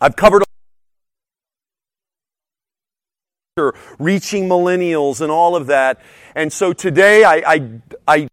I've covered reaching millennials and all of that. And so today I, I, I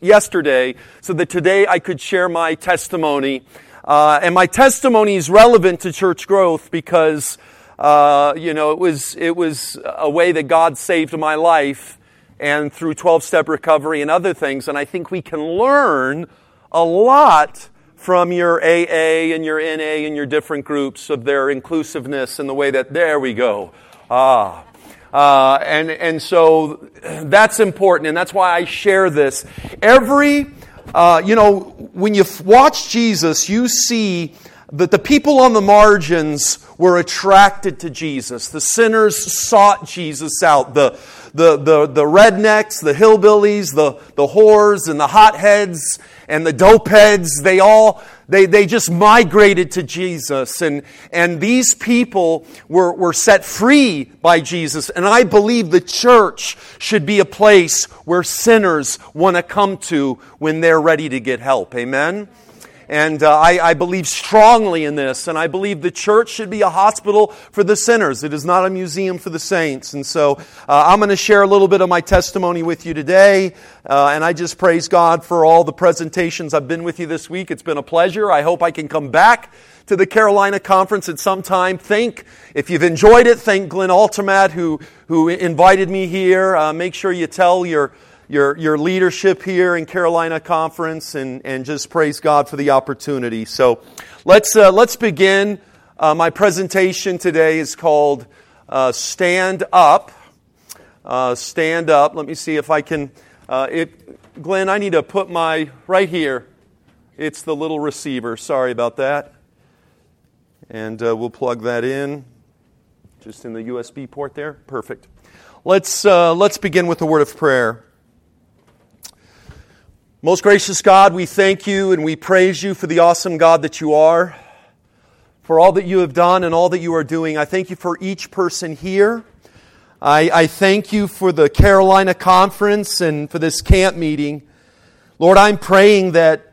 yesterday so that today I could share my testimony. Uh, and my testimony is relevant to church growth because, uh, you know, it was, it was a way that God saved my life and through 12 step recovery and other things. And I think we can learn a lot from your AA and your NA and your different groups of their inclusiveness and the way that, there we go. Ah. Uh, and, and so that's important, and that's why I share this. Every, uh, you know, when you watch Jesus, you see that the people on the margins were attracted to Jesus. The sinners sought Jesus out. The, the, the, the rednecks, the hillbillies, the, the whores, and the hotheads, and the dopeheads, they all, they, they just migrated to Jesus. And, and these people were, were set free by Jesus. And I believe the church should be a place where sinners want to come to when they're ready to get help. Amen? And uh, I, I, believe strongly in this. And I believe the church should be a hospital for the sinners. It is not a museum for the saints. And so uh, I'm going to share a little bit of my testimony with you today. Uh, and I just praise God for all the presentations I've been with you this week. It's been a pleasure. I hope I can come back to the Carolina conference at some time. Thank, if you've enjoyed it, thank Glenn Altamat who, who invited me here. Uh, make sure you tell your your, your leadership here in Carolina Conference and, and just praise God for the opportunity. So let's, uh, let's begin. Uh, my presentation today is called uh, Stand Up. Uh, stand Up. Let me see if I can. Uh, it, Glenn, I need to put my right here. It's the little receiver. Sorry about that. And uh, we'll plug that in just in the USB port there. Perfect. Let's, let's begin with a word of prayer. Most gracious God, we thank you and we praise you for the awesome God that you are, for all that you have done and all that you are doing. I thank you for each person here. I, I thank you for the Carolina conference and for this camp meeting. Lord, I'm praying that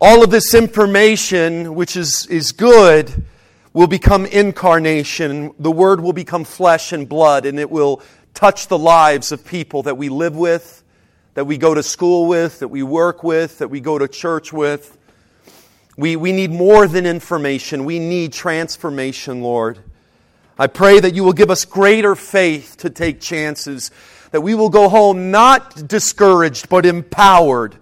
all of this information, which is, is good, will become incarnation. The Word will become flesh and blood, and it will touch the lives of people that we live with that we go to school with, that we work with, that we go to church with. We, we need more than information. We need transformation, Lord. I pray that you will give us greater faith to take chances, that we will go home not discouraged, but empowered,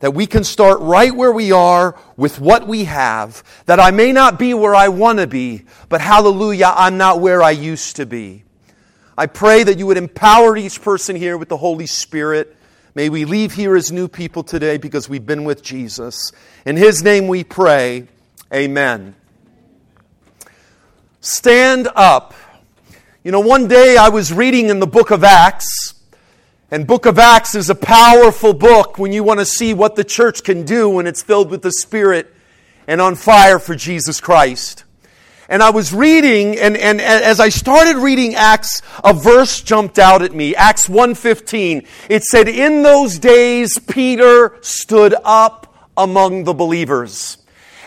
that we can start right where we are with what we have, that I may not be where I want to be, but hallelujah, I'm not where I used to be. I pray that you would empower each person here with the Holy Spirit. May we leave here as new people today because we've been with Jesus. In His name we pray. Amen. Stand up. You know, one day I was reading in the book of Acts, and book of Acts is a powerful book when you want to see what the church can do when it's filled with the Spirit and on fire for Jesus Christ and I was reading, and, and, as I started reading Acts, a verse jumped out at me. Acts 1.15. It said, In those days Peter stood up among the believers.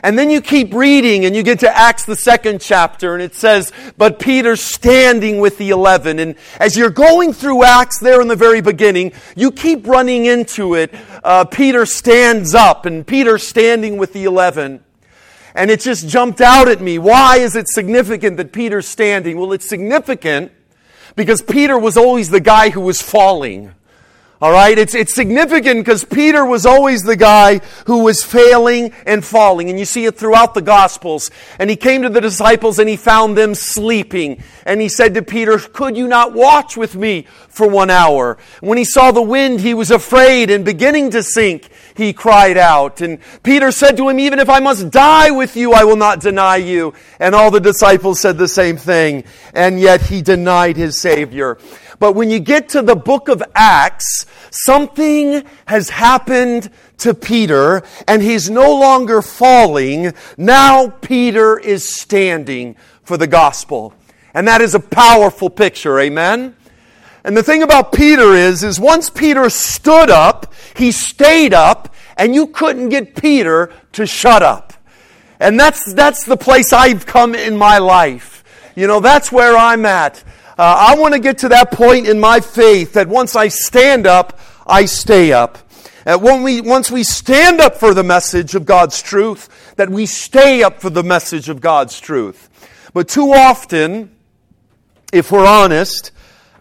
And then you keep reading and you get to Acts, the second chapter, and it says, But Peter standing with the eleven. And as you're going through Acts there in the very beginning, you keep running into it. Uh, Peter stands up, and Peter standing with the eleven. And it just jumped out at me. Why is it significant that Peter's standing? Well, it's significant because Peter was always the guy who was falling. All right, it's, it's significant because Peter was always the guy who was failing and falling. And you see it throughout the Gospels. And he came to the disciples and he found them sleeping. And he said to Peter, Could you not watch with me for one hour? When he saw the wind, he was afraid and beginning to sink, he cried out. And Peter said to him, Even if I must die with you, I will not deny you. And all the disciples said the same thing. And yet he denied his Savior. But when you get to the book of Acts, something has happened to Peter and he's no longer falling. Now Peter is standing for the gospel. And that is a powerful picture. Amen. And the thing about Peter is, is once Peter stood up, he stayed up, and you couldn't get Peter to shut up. And that's, that's the place I've come in my life. You know, that's where I'm at. Uh, I want to get to that point in my faith that once I stand up, I stay up. And when we, once we stand up for the message of God's truth, that we stay up for the message of God's truth. But too often, if we're honest,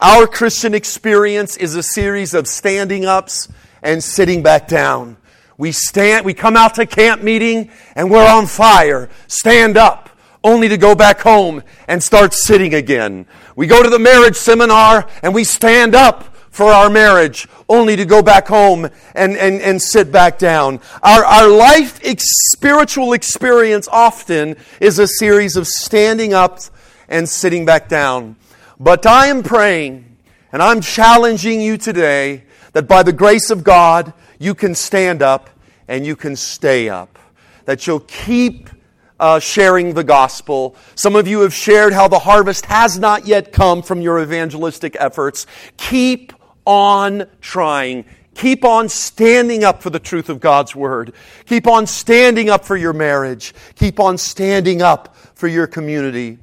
our Christian experience is a series of standing ups and sitting back down. We stand, we come out to camp meeting and we're on fire. Stand up, only to go back home and start sitting again. We go to the marriage seminar and we stand up for our marriage, only to go back home and, and, and sit back down. Our, our life ex- spiritual experience often is a series of standing up and sitting back down. But I am praying and I'm challenging you today that by the grace of God, you can stand up and you can stay up. That you'll keep uh, sharing the gospel. Some of you have shared how the harvest has not yet come from your evangelistic efforts. Keep on trying. Keep on standing up for the truth of God's word. Keep on standing up for your marriage. Keep on standing up for your community.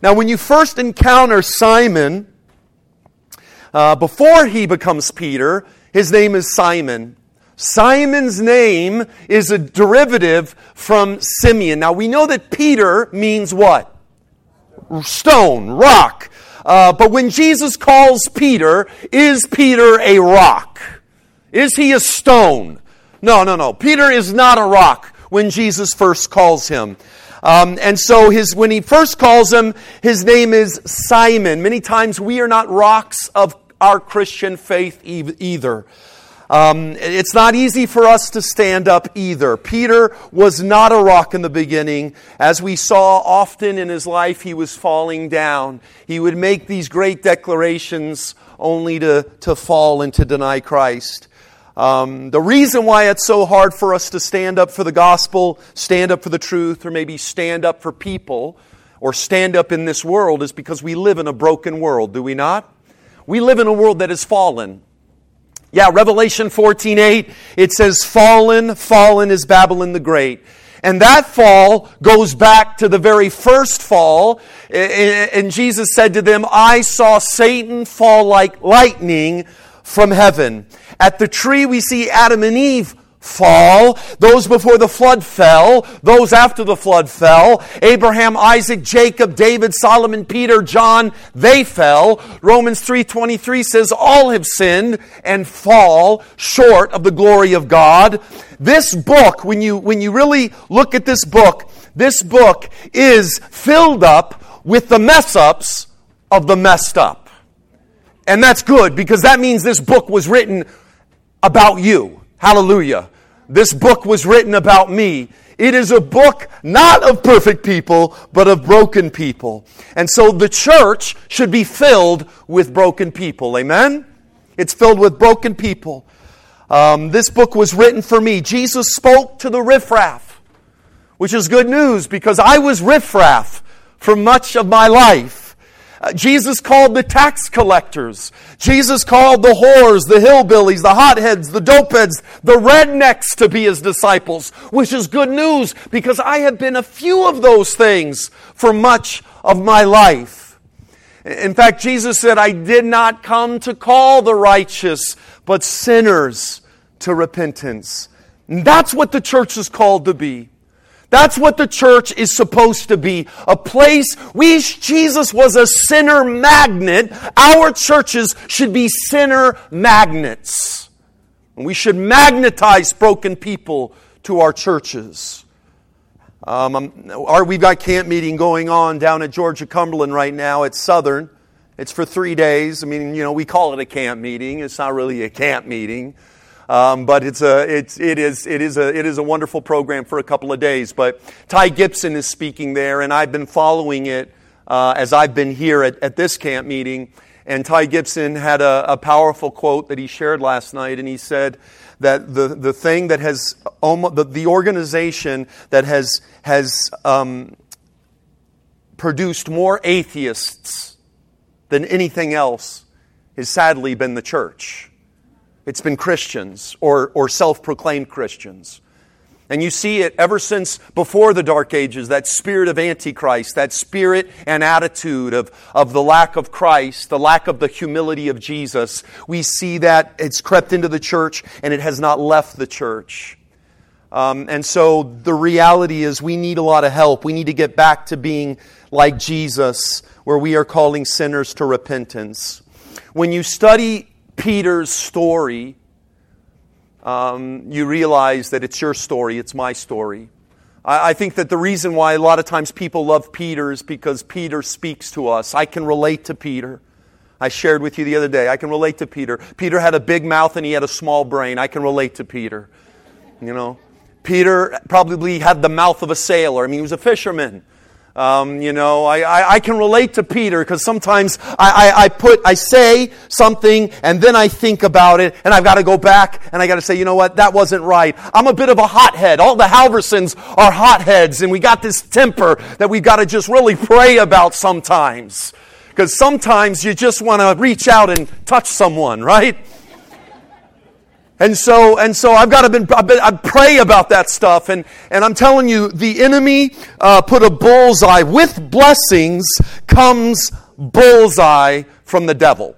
Now, when you first encounter Simon, uh, before he becomes Peter, his name is Simon. Simon's name is a derivative from Simeon. Now, we know that Peter means what? Stone, rock. Uh, but when Jesus calls Peter, is Peter a rock? Is he a stone? No, no, no. Peter is not a rock when Jesus first calls him. Um, and so his, when he first calls him, his name is Simon. Many times we are not rocks of our Christian faith either. Um, it's not easy for us to stand up either. Peter was not a rock in the beginning. As we saw often in his life, he was falling down. He would make these great declarations only to, to fall and to deny Christ. Um, the reason why it's so hard for us to stand up for the gospel, stand up for the truth, or maybe stand up for people, or stand up in this world is because we live in a broken world, do we not? We live in a world that is fallen. Yeah, Revelation 14:8 it says fallen fallen is Babylon the great. And that fall goes back to the very first fall. And Jesus said to them, I saw Satan fall like lightning from heaven. At the tree, we see Adam and Eve fall. Those before the flood fell. Those after the flood fell. Abraham, Isaac, Jacob, David, Solomon, Peter, John, they fell. Romans 3.23 says all have sinned and fall short of the glory of God. This book, when you, when you really look at this book, this book is filled up with the mess ups of the messed up. And that's good because that means this book was written about you. Hallelujah. This book was written about me. It is a book not of perfect people, but of broken people. And so the church should be filled with broken people. Amen? It's filled with broken people. Um, this book was written for me. Jesus spoke to the riffraff, which is good news because I was riffraff for much of my life. Uh, Jesus called the tax collectors. Jesus called the whores, the hillbillies, the hotheads, the dopeheads, the rednecks to be his disciples, which is good news because I have been a few of those things for much of my life. In fact, Jesus said, I did not come to call the righteous, but sinners to repentance. And that's what the church is called to be. That's what the church is supposed to be. A place, we, Jesus was a sinner magnet. Our churches should be sinner magnets. And we should magnetize broken people to our churches. Um, our, we've got camp meeting going on down at Georgia Cumberland right now at Southern. It's for three days. I mean, you know, we call it a camp meeting. It's not really a camp meeting. Um, but it's a, it's, it, is, it, is a, it is a wonderful program for a couple of days. But Ty Gibson is speaking there, and I've been following it uh, as I've been here at, at this camp meeting. And Ty Gibson had a, a powerful quote that he shared last night, and he said that the, the thing that has, almost, the, the organization that has, has um, produced more atheists than anything else has sadly been the church. It's been Christians or, or self proclaimed Christians. And you see it ever since before the Dark Ages, that spirit of Antichrist, that spirit and attitude of, of the lack of Christ, the lack of the humility of Jesus. We see that it's crept into the church and it has not left the church. Um, and so the reality is we need a lot of help. We need to get back to being like Jesus, where we are calling sinners to repentance. When you study Peter's story, um, you realize that it's your story, it's my story. I, I think that the reason why a lot of times people love Peter is because Peter speaks to us. I can relate to Peter. I shared with you the other day. I can relate to Peter. Peter had a big mouth and he had a small brain. I can relate to Peter. You know, Peter probably had the mouth of a sailor. I mean, he was a fisherman. Um, you know, I, I, I, can relate to Peter because sometimes I, I, I, put, I say something and then I think about it and I've got to go back and I got to say, you know what, that wasn't right. I'm a bit of a hothead. All the Halvorsens are hotheads and we got this temper that we've got to just really pray about sometimes. Because sometimes you just want to reach out and touch someone, right? And so, and so I've got to been, I've been, I pray about that stuff. And, and I'm telling you, the enemy uh, put a bullseye. With blessings comes bullseye from the devil.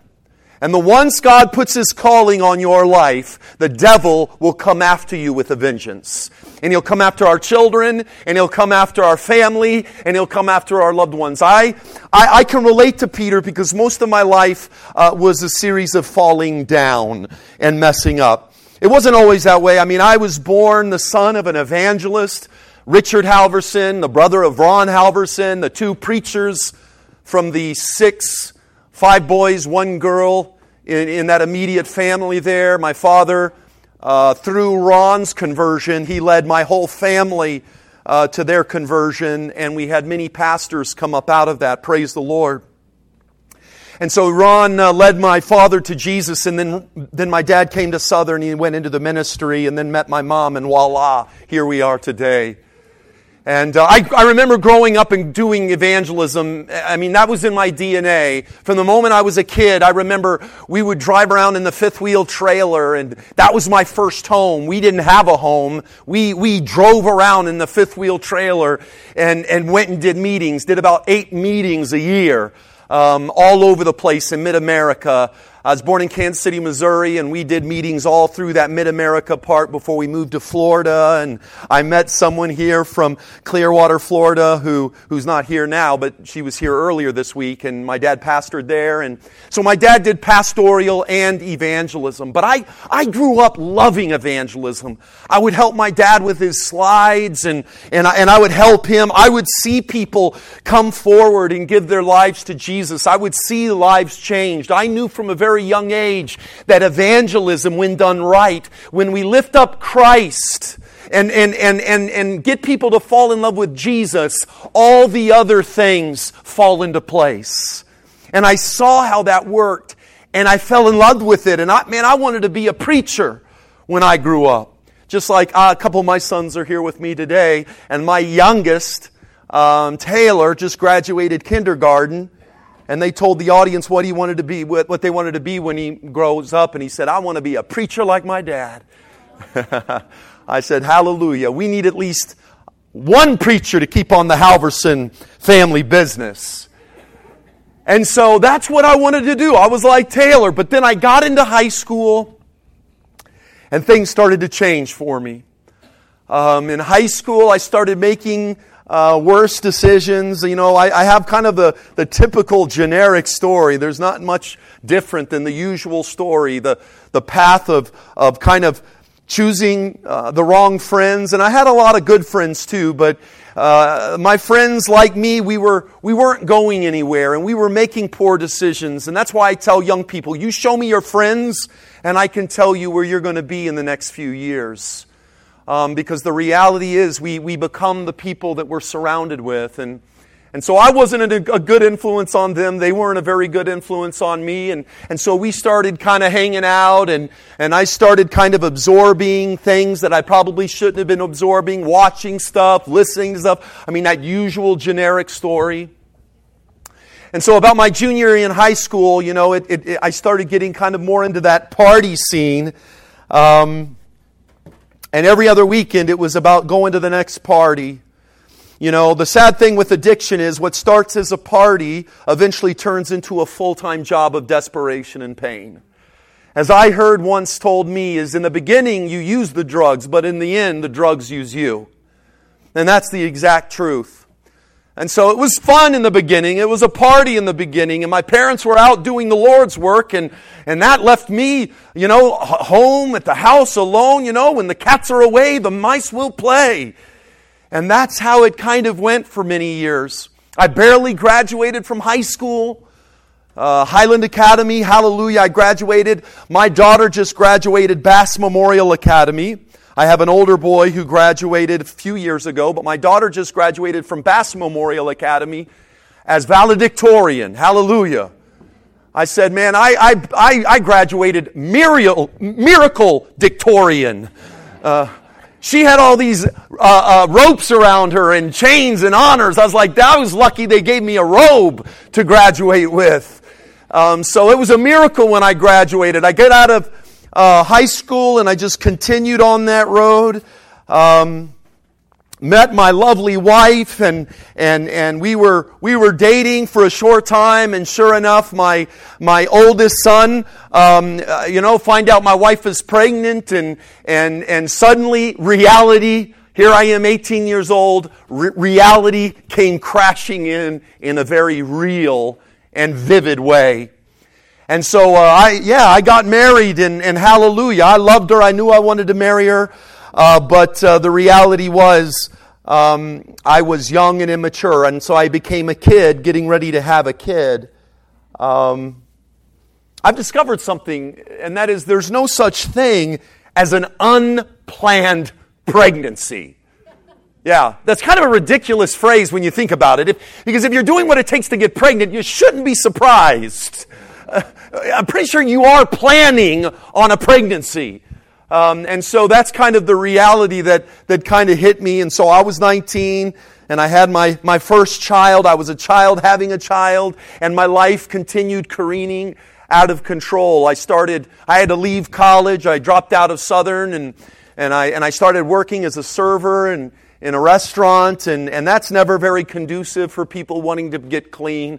And the once God puts his calling on your life, the devil will come after you with a vengeance. And he'll come after our children, and he'll come after our family, and he'll come after our loved ones. I, I, I can relate to Peter because most of my life uh, was a series of falling down and messing up. It wasn't always that way. I mean, I was born the son of an evangelist, Richard Halvorsen, the brother of Ron Halvorsen, the two preachers from the six, five boys, one girl in, in that immediate family there. My father, uh, through Ron's conversion, he led my whole family uh, to their conversion, and we had many pastors come up out of that. Praise the Lord. And so Ron uh, led my father to Jesus, and then, then my dad came to Southern. He went into the ministry and then met my mom, and voila, here we are today. And uh, I, I remember growing up and doing evangelism. I mean, that was in my DNA. From the moment I was a kid, I remember we would drive around in the fifth wheel trailer, and that was my first home. We didn't have a home. We, we drove around in the fifth wheel trailer and, and went and did meetings, did about eight meetings a year um, all over the place in mid America. I was born in Kansas City, Missouri, and we did meetings all through that mid America part before we moved to Florida. And I met someone here from Clearwater, Florida, who, who's not here now, but she was here earlier this week, and my dad pastored there. And so my dad did pastoral and evangelism. But I, I grew up loving evangelism. I would help my dad with his slides, and, and, I, and I would help him. I would see people come forward and give their lives to Jesus. I would see lives changed. I knew from a very very young age that evangelism, when done right, when we lift up Christ, and, and, and, and, and get people to fall in love with Jesus, all the other things fall into place. And I saw how that worked, and I fell in love with it. And I, man, I wanted to be a preacher when I grew up. Just like uh, a couple of my sons are here with me today, and my youngest, um, Taylor, just graduated kindergarten and they told the audience what he wanted to be, what they wanted to be when he grows up, and he said, I want to be a preacher like my dad. I said, Hallelujah. We need at least one preacher to keep on the Halvorsen family business. And so that's what I wanted to do. I was like Taylor, but then I got into high school and things started to change for me. Um, in high school, I started making uh, worse decisions. You know, I, I, have kind of the, the typical generic story. There's not much different than the usual story. The, the path of, of kind of choosing uh, the wrong friends. And I had a lot of good friends too, but uh, my friends like me, we, were, we weren't going anywhere and we were making poor decisions. And that's why I tell young people, you show me your friends and I can tell you where you're going to be in the next few years um, because the reality is we, we become the people that we're surrounded with. And, and so I wasn't a, a good influence on them. They weren't a very good influence on me. And, and so we started kind of hanging out, and, and I started kind of absorbing things that I probably shouldn't have been absorbing, watching stuff, listening to stuff. I mean, that usual generic story. And so, about my junior year in high school, you know, it, it, it, I started getting kind of more into that party scene. Um, And every other weekend, it was about going to the next party. You know, the sad thing with addiction is what starts as a party eventually turns into a full time job of desperation and pain. As I heard once told me, is in the beginning you use the drugs, but in the end, the drugs use you. And that's the exact truth. And so it was fun in the beginning. It was a party in the beginning. And my parents were out doing the Lord's work. And, and that left me, you know, home at the house alone. You know, when the cats are away, the mice will play. And that's how it kind of went for many years. I barely graduated from high school. Uh, Highland Academy, hallelujah, I graduated. My daughter just graduated Bass Memorial Academy. I have an older boy who graduated a few years ago, but my daughter just graduated from Bass Memorial Academy as valedictorian. Hallelujah. I said, man, I, I, I, I graduated miracle, miracle dictorian. Uh, she had all these uh, uh, ropes around her and chains and honors. I was like, that was lucky they gave me a robe to graduate with. Um, so it was a miracle when I graduated. I get out of uh, high school and I just continued on that road. Um, met my lovely wife and, and, and we were, we were dating for a short time and sure enough, my, my oldest son, um, uh, you know, find out my wife is pregnant and, and, and suddenly reality, here I am 18 years old, re- reality came crashing in in a very real and vivid way. And so, uh, I, yeah, I got married and, and hallelujah. I loved her. I knew I wanted to marry her. Uh, but uh, the reality was, um, I was young and immature. And so I became a kid, getting ready to have a kid. Um, I've discovered something, and that is there's no such thing as an unplanned pregnancy. Yeah, that's kind of a ridiculous phrase when you think about it. If, because if you're doing what it takes to get pregnant, you shouldn't be surprised. I'm pretty sure you are planning on a pregnancy. Um, and so that's kind of the reality that, that kind of hit me. And so I was 19 and I had my, my first child. I was a child having a child and my life continued careening out of control. I started, I had to leave college. I dropped out of Southern and, and I, and I started working as a server and in a restaurant. And, and that's never very conducive for people wanting to get clean.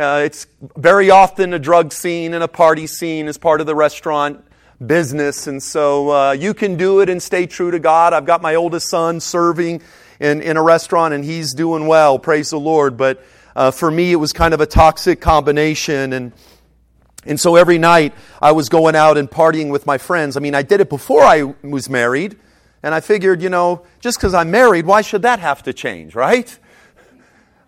Uh, it's very often a drug scene and a party scene as part of the restaurant business. And so uh, you can do it and stay true to God. I've got my oldest son serving in, in a restaurant and he's doing well. Praise the Lord. But uh, for me, it was kind of a toxic combination. And, and so every night I was going out and partying with my friends. I mean, I did it before I was married. And I figured, you know, just because I'm married, why should that have to change, right?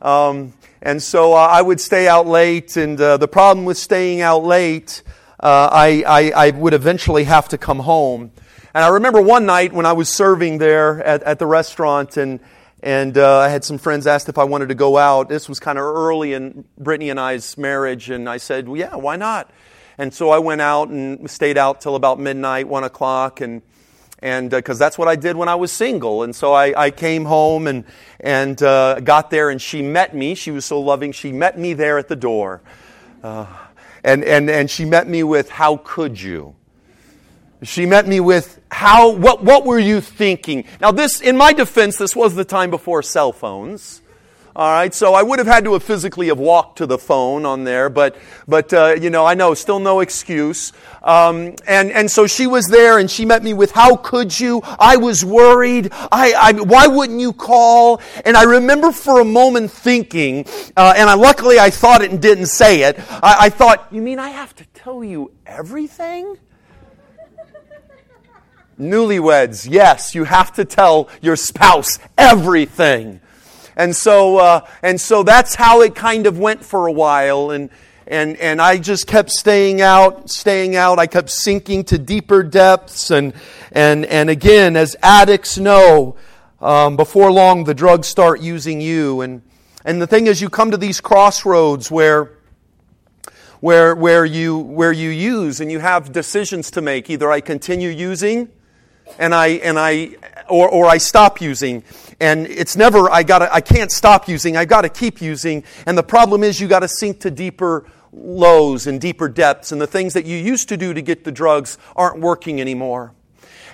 Um, and so uh, I would stay out late, and uh, the problem with staying out late, uh, I, I, I, would eventually have to come home. And I remember one night when I was serving there at, at the restaurant, and, and uh, I had some friends asked if I wanted to go out. This was kind of early in Brittany and I's marriage, and I said, well, yeah, why not? And so I went out and stayed out till about midnight, one o'clock, and and because uh, that's what I did when I was single. And so I, I came home and and uh, got there, and she met me. She was so loving. She met me there at the door, uh, and and and she met me with "How could you?" She met me with "How? What? What were you thinking?" Now, this, in my defense, this was the time before cell phones. All right, so I would have had to have physically have walked to the phone on there, but but uh, you know I know still no excuse. Um, and and so she was there, and she met me with, "How could you? I was worried. I, I why wouldn't you call?" And I remember for a moment thinking, uh, and I luckily I thought it and didn't say it. I, I thought, "You mean I have to tell you everything?" Newlyweds, yes, you have to tell your spouse everything. And so, uh, and so that's how it kind of went for a while. And, and, and I just kept staying out, staying out. I kept sinking to deeper depths. And, and, and again, as addicts know, um, before long the drugs start using you. And, and the thing is, you come to these crossroads where, where, where, you, where you use and you have decisions to make. Either I continue using and I, and I, or, or I stop using. And it's never, I gotta, I can't stop using, I gotta keep using. And the problem is you gotta sink to deeper lows and deeper depths. And the things that you used to do to get the drugs aren't working anymore.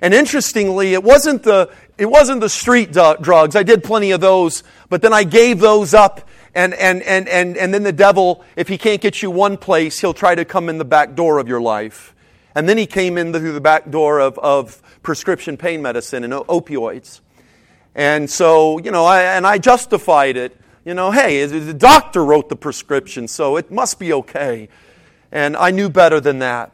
And interestingly, it wasn't the, it wasn't the street drugs. I did plenty of those, but then I gave those up. And, and, and, and, and then the devil, if he can't get you one place, he'll try to come in the back door of your life. And then he came in through the back door of, of prescription pain medicine and opioids. And so, you know, I, and I justified it. You know, hey, the doctor wrote the prescription, so it must be okay. And I knew better than that.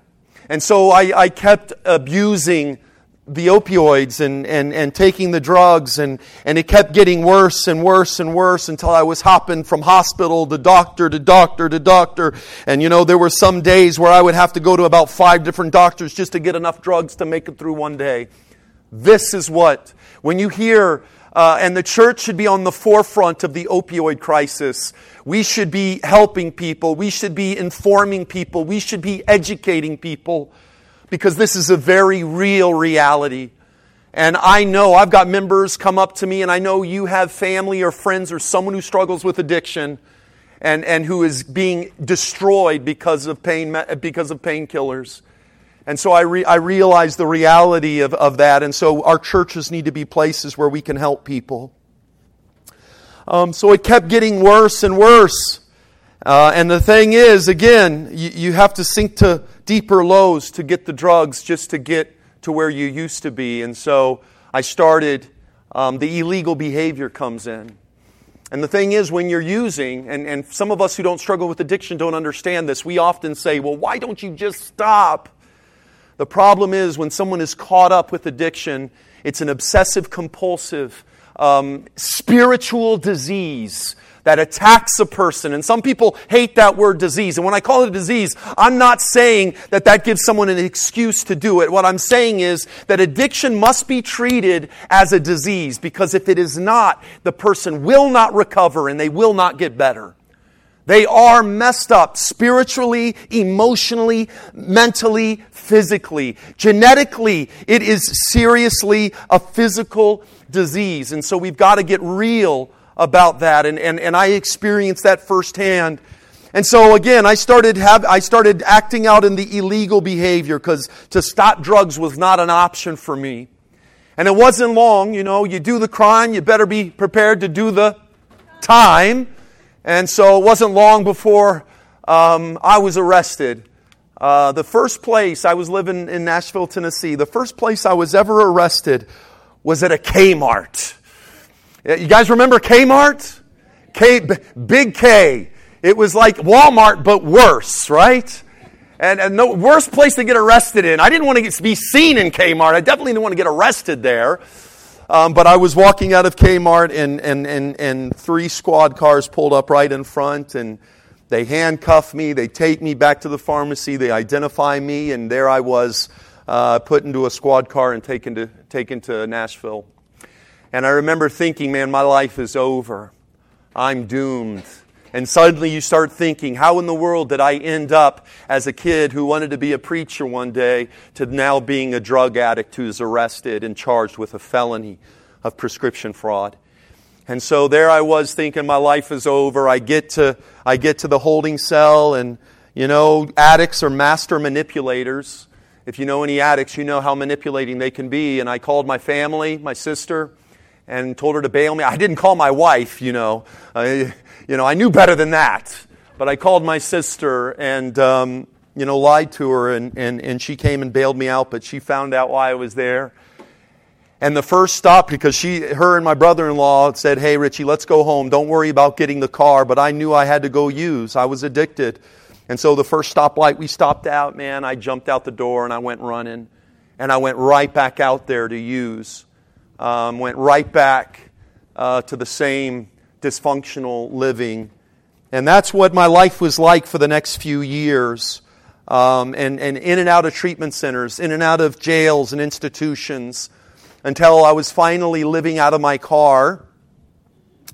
And so I, I kept abusing the opioids and, and, and taking the drugs, and, and it kept getting worse and worse and worse until I was hopping from hospital to doctor to doctor to doctor. And you know, there were some days where I would have to go to about five different doctors just to get enough drugs to make it through one day. This is what, when you hear uh, and the church should be on the forefront of the opioid crisis. We should be helping people. We should be informing people. We should be educating people because this is a very real reality. And I know I've got members come up to me, and I know you have family or friends or someone who struggles with addiction and, and who is being destroyed because of pain because of painkillers. And so I, re- I realize the reality of, of that. And so our churches need to be places where we can help people. Um, so it kept getting worse and worse. Uh, and the thing is, again, you, you have to sink to deeper lows to get the drugs just to get to where you used to be. And so I started, um, the illegal behavior comes in. And the thing is, when you're using, and, and some of us who don't struggle with addiction don't understand this, we often say, well, why don't you just stop? The problem is when someone is caught up with addiction, it's an obsessive compulsive um, spiritual disease that attacks a person. And some people hate that word disease. And when I call it a disease, I'm not saying that that gives someone an excuse to do it. What I'm saying is that addiction must be treated as a disease because if it is not, the person will not recover and they will not get better. They are messed up spiritually, emotionally, mentally, physically. Genetically, it is seriously a physical disease. And so we've got to get real about that. And, and, and I experienced that firsthand. And so again, I started, have, I started acting out in the illegal behavior because to stop drugs was not an option for me. And it wasn't long, you know, you do the crime, you better be prepared to do the time. And so it wasn't long before um, I was arrested. Uh, the first place I was living in Nashville, Tennessee, the first place I was ever arrested was at a Kmart. You guys remember Kmart? K, big K. It was like Walmart, but worse, right? And, and the worst place to get arrested in. I didn't want to get, be seen in Kmart. I definitely didn't want to get arrested there. Um, but I was walking out of Kmart, and, and, and, and three squad cars pulled up right in front, and they handcuff me. They take me back to the pharmacy. They identify me, and there I was, uh, put into a squad car and taken to, taken to Nashville. And I remember thinking, man, my life is over. I'm doomed. And suddenly you start thinking, how in the world did I end up as a kid who wanted to be a preacher one day to now being a drug addict who's arrested and charged with a felony of prescription fraud? And so there I was thinking my life is over. I get to, I get to the holding cell and, you know, addicts are master manipulators. If you know any addicts, you know how manipulating they can be. And I called my family, my sister, and told her to bail me. I didn't call my wife, you know. I, you know, I knew better than that. But I called my sister and, um, you know, lied to her, and, and, and she came and bailed me out, but she found out why I was there. And the first stop, because she, her and my brother in law said, Hey, Richie, let's go home. Don't worry about getting the car. But I knew I had to go use. I was addicted. And so the first stoplight we stopped out, man, I jumped out the door and I went running. And I went right back out there to use. Um, went right back uh, to the same dysfunctional living. And that's what my life was like for the next few years. Um, and, and in and out of treatment centers, in and out of jails and institutions, until I was finally living out of my car.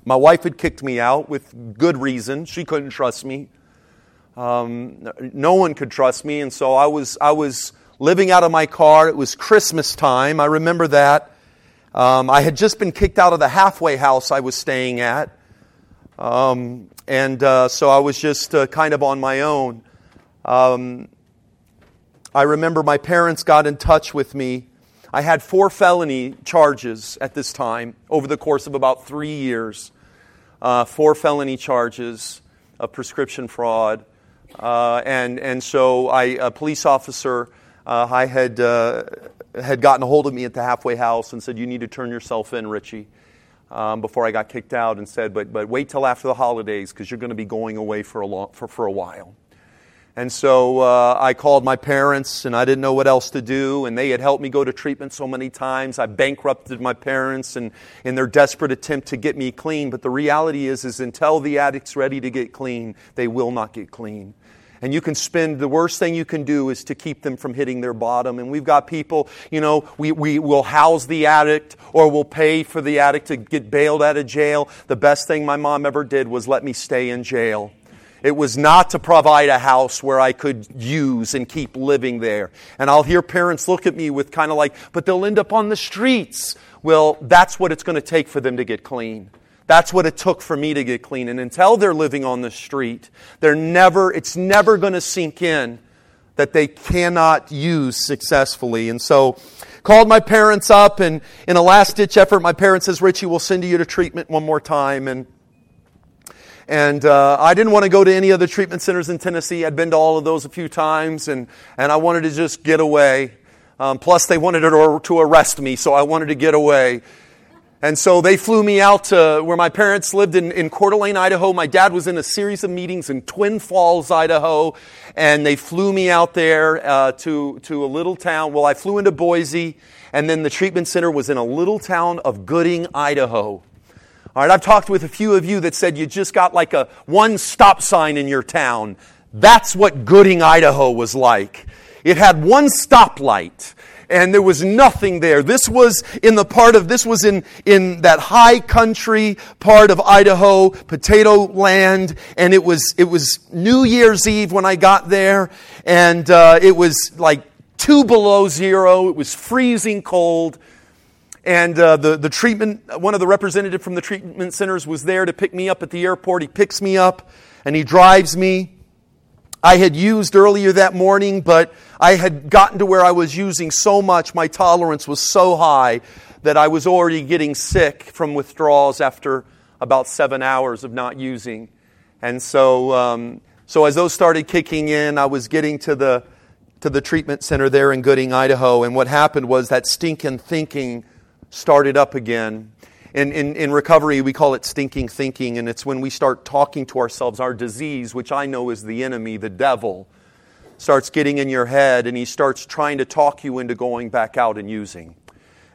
My wife had kicked me out with good reason. She couldn't trust me. Um, no one could trust me, and so I was, I was living out of my car. It was Christmas time. I remember that. Um, I had just been kicked out of the halfway house I was staying at. Um, and uh, so I was just uh, kind of on my own. Um, I remember my parents got in touch with me I had four felony charges at this time over the course of about three years. Uh, four felony charges of prescription fraud. Uh, and, and so I, a police officer, uh, I had, uh, had gotten a hold of me at the halfway house and said, You need to turn yourself in, Richie. Um, before I got kicked out, and said, But, but wait till after the holidays because you're going to be going away for a, long, for, for a while. And so uh, I called my parents, and I didn't know what else to do. And they had helped me go to treatment so many times. I bankrupted my parents and, in their desperate attempt to get me clean. But the reality is, is until the addict's ready to get clean, they will not get clean. And you can spend, the worst thing you can do is to keep them from hitting their bottom. And we've got people, you know, we, we will house the addict or we'll pay for the addict to get bailed out of jail. The best thing my mom ever did was let me stay in jail. It was not to provide a house where I could use and keep living there. And I'll hear parents look at me with kind of like, but they'll end up on the streets. Well, that's what it's going to take for them to get clean. That's what it took for me to get clean. And until they're living on the street, they're never, it's never going to sink in that they cannot use successfully. And so, called my parents up, and in a last ditch effort, my parents says, Richie, we'll send you to treatment one more time. And and uh, I didn't want to go to any other treatment centers in Tennessee. I'd been to all of those a few times, and, and I wanted to just get away. Um, plus, they wanted to, to arrest me, so I wanted to get away. And so they flew me out to where my parents lived in, in Coeur d'Alene, Idaho. My dad was in a series of meetings in Twin Falls, Idaho, and they flew me out there uh, to, to a little town. Well, I flew into Boise, and then the treatment center was in a little town of Gooding, Idaho. All right, I've talked with a few of you that said you just got like a one stop sign in your town. That's what Gooding, Idaho was like. It had one stoplight and there was nothing there. This was in the part of, this was in, in that high country part of Idaho, potato land, and it was, it was New Year's Eve when I got there, and uh, it was like two below zero, it was freezing cold, and uh, the, the treatment, one of the representative from the treatment centers was there to pick me up at the airport. He picks me up and he drives me. I had used earlier that morning, but I had gotten to where I was using so much, my tolerance was so high that I was already getting sick from withdrawals after about seven hours of not using. And so, um, so as those started kicking in, I was getting to the, to the treatment center there in Gooding, Idaho. And what happened was that stinking thinking started up again. In, in, in, recovery, we call it stinking thinking, and it's when we start talking to ourselves. Our disease, which I know is the enemy, the devil, starts getting in your head, and he starts trying to talk you into going back out and using.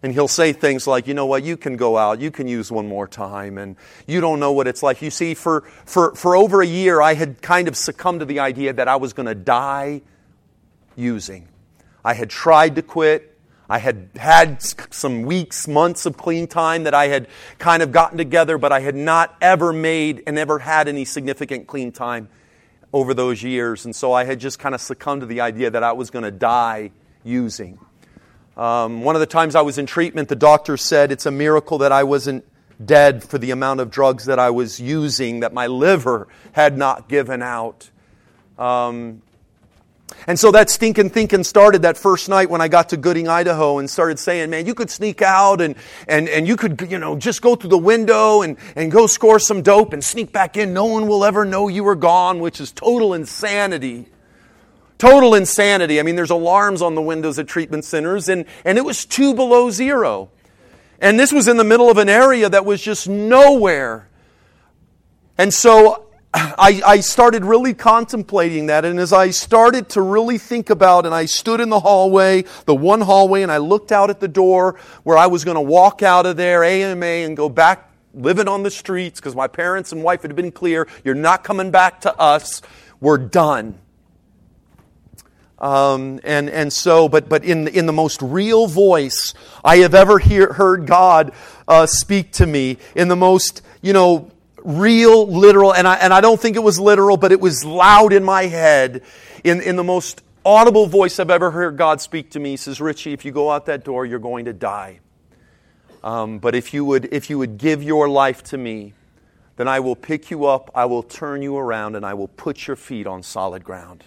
And he'll say things like, you know what, you can go out, you can use one more time, and you don't know what it's like. You see, for, for, for over a year, I had kind of succumbed to the idea that I was going to die using. I had tried to quit, I had had some weeks, months of clean time that I had kind of gotten together, but I had not ever made and ever had any significant clean time over those years. And so I had just kind of succumbed to the idea that I was going to die using. Um, one of the times I was in treatment, the doctor said it's a miracle that I wasn't dead for the amount of drugs that I was using, that my liver had not given out. Um, and so that stinking thinking started that first night when I got to Gooding, Idaho, and started saying, man, you could sneak out and, and, and you could, you know, just go through the window and, and go score some dope and sneak back in. No one will ever know you were gone, which is total insanity. Total insanity. I mean, there's alarms on the windows at treatment centers, and, and it was two below zero. And this was in the middle of an area that was just nowhere. And so I, I, started really contemplating that. And as I started to really think about, and I stood in the hallway, the one hallway, and I looked out at the door where I was going to walk out of there, AMA, and go back living on the streets because my parents and wife had been clear you're not coming back to us. We're done. Um, and, and so, but, but in, in the most real voice I have ever hear, heard God uh, speak to me, in the most, you know, real, literal, and I, and I don't think it was literal, but it was loud in my head in, in the most audible voice I've ever heard God speak to me. He says, Richie, if you go out that door, you're going to die. Um, but if you, would, if you would give your life to me, then I will pick you up, I will turn you around, and I will put your feet on solid ground.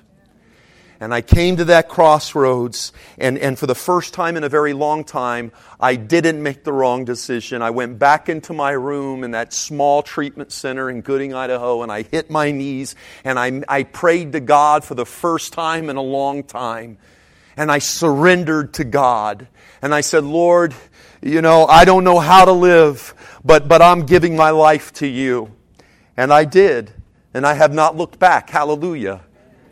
And I came to that crossroads, and, and for the first time in a very long time, I didn't make the wrong decision. I went back into my room in that small treatment center in Gooding, Idaho, and I hit my knees, and I, I prayed to God for the first time in a long time. And I surrendered to God. And I said, Lord, you know, I don't know how to live, but, but I'm giving my life to you. And I did. And I have not looked back. Hallelujah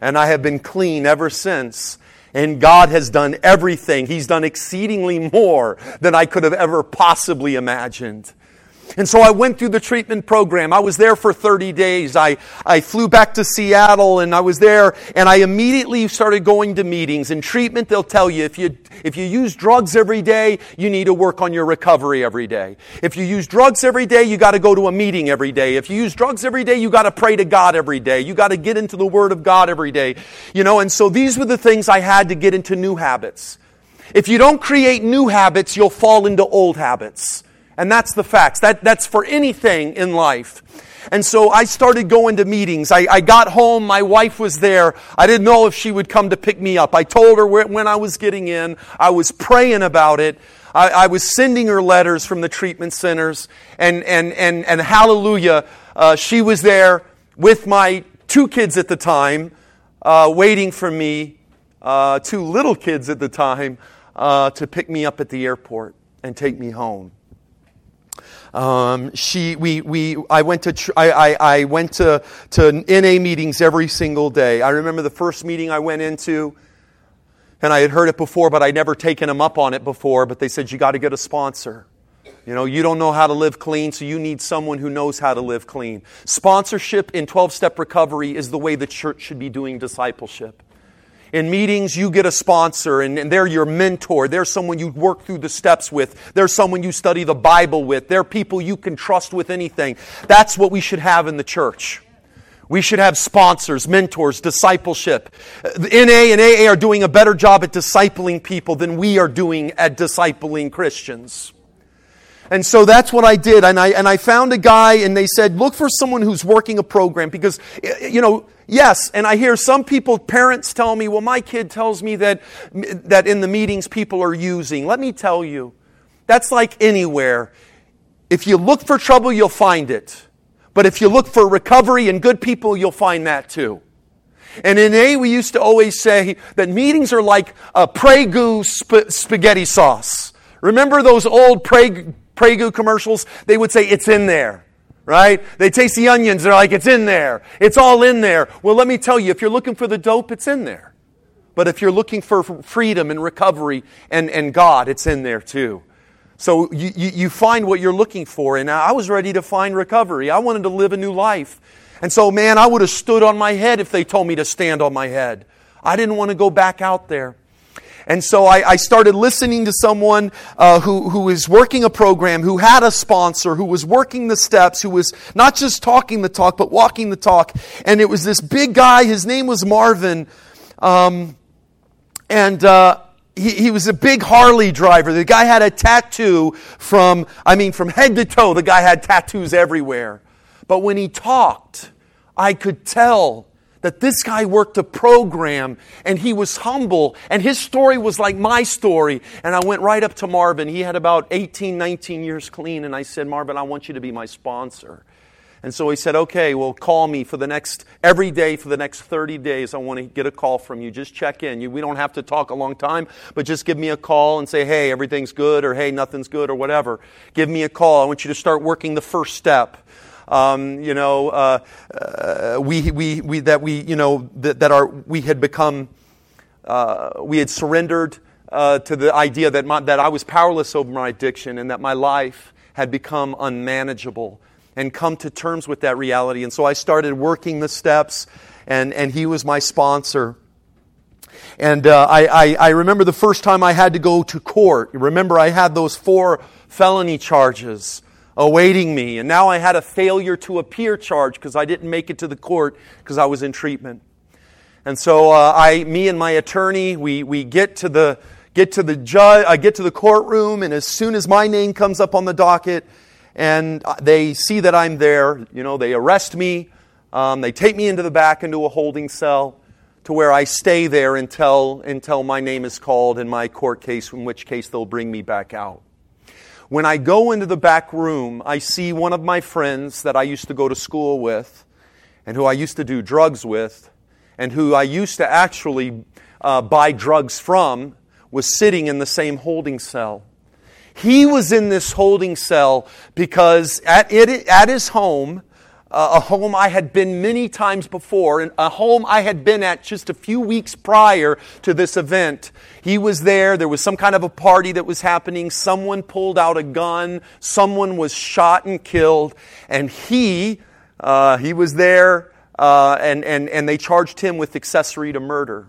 and I have been clean ever since. And God has done everything. He's done exceedingly more than I could have ever possibly imagined. And so I went through the treatment program. I was there for 30 days. I, I flew back to Seattle and I was there and I immediately started going to meetings. In treatment, they'll tell you if you, if you use drugs every day, you need to work on your recovery every day. If you use drugs every day, you got to go to a meeting every day. If you use drugs every day, you got to pray to God every day. You got to get into the Word of God every day. You know, and so these were the things I had to get into new habits. If you don't create new habits, you'll fall into old habits. And that's the facts. That, that's for anything in life. And so I started going to meetings. I, I, got home, my wife was there. I didn't know if she would come to pick me up. I told her when I was getting in. I was praying about it. I, I, was sending her letters from the treatment centers. And, and, and, and hallelujah, uh, she was there with my two kids at the time, uh, waiting for me, uh, two little kids at the time, uh, to pick me up at the airport and take me home. Um, she, we, we, I went to, tr- I, I, I went to, to NA meetings every single day. I remember the first meeting I went into, and I had heard it before, but I'd never taken them up on it before. But they said, You got to get a sponsor. You know, you don't know how to live clean, so you need someone who knows how to live clean. Sponsorship in 12 step recovery is the way the church should be doing discipleship. In meetings, you get a sponsor, and, and, they're your mentor. They're someone you work through the steps with. They're someone you study the Bible with. They're people you can trust with anything. That's what we should have in the church. We should have sponsors, mentors, discipleship. Uh, NA and AA are doing a better job at discipling people than we are doing at discipling Christians. And so that's what I did. And I, and I found a guy, and they said, look for someone who's working a program because, you know, Yes, and I hear some people, parents tell me, well, my kid tells me that, that in the meetings people are using. Let me tell you, that's like anywhere. If you look for trouble, you'll find it. But if you look for recovery and good people, you'll find that too. And in A, we used to always say that meetings are like a Prego sp- spaghetti sauce. Remember those old Prego commercials? They would say, it's in there right? They taste the onions, they're like, it's in there. It's all in there. Well, let me tell you, if you're looking for the dope, it's in there. But if you're looking for freedom and recovery and, and God, it's in there too. So you, you, you find what you're looking for. And I was ready to find recovery. I wanted to live a new life. And so, man, I would have stood on my head if they told me to stand on my head. I didn't want to go back out there. And so I, I started listening to someone uh, who, who was working a program, who had a sponsor, who was working the steps, who was not just talking the talk, but walking the talk. And it was this big guy. His name was Marvin. Um, and uh, he, he was a big Harley driver. The guy had a tattoo from, I mean, from head to toe. The guy had tattoos everywhere. But when he talked, I could tell that this guy worked a program and he was humble and his story was like my story. And I went right up to Marvin. He had about 18, 19 years clean. And I said, Marvin, I want you to be my sponsor. And so he said, okay, well, call me for the next, every day for the next 30 days. I want to get a call from you. Just check in. You, we don't have to talk a long time, but just give me a call and say, hey, everything's good, or hey, nothing's good, or whatever. Give me a call. I want you to start working the first step um, you know, uh, uh, we, we, we, that we, you know, that, that our, we had become, uh, we had surrendered uh, to the idea that, my, that I was powerless over my addiction and that my life had become unmanageable and come to terms with that reality. And so I started working the steps, and, and he was my sponsor. And uh, I, I, I, remember the first time I had to go to court. Remember, I had those four felony charges awaiting me. And now I had a failure to appear charge because I didn't make it to the court because I was in treatment. And so uh, I, me and my attorney, we, we get to the get to the judge, I get to the courtroom, and as soon as my name comes up on the docket, and they see that I'm there, you know, they arrest me. Um, they take me into the back into a holding cell to where I stay there until, until my name is called in my court case, in which case they'll bring me back out. When I go into the back room, I see one of my friends that I used to go to school with and who I used to do drugs with and who I used to actually uh, buy drugs from was sitting in the same holding cell. He was in this holding cell because at, it, at his home, a home I had been many times before, and a home I had been at just a few weeks prior to this event. He was there. There was some kind of a party that was happening. Someone pulled out a gun. Someone was shot and killed. And he, uh, he was there, uh, and, and, and they charged him with accessory to murder.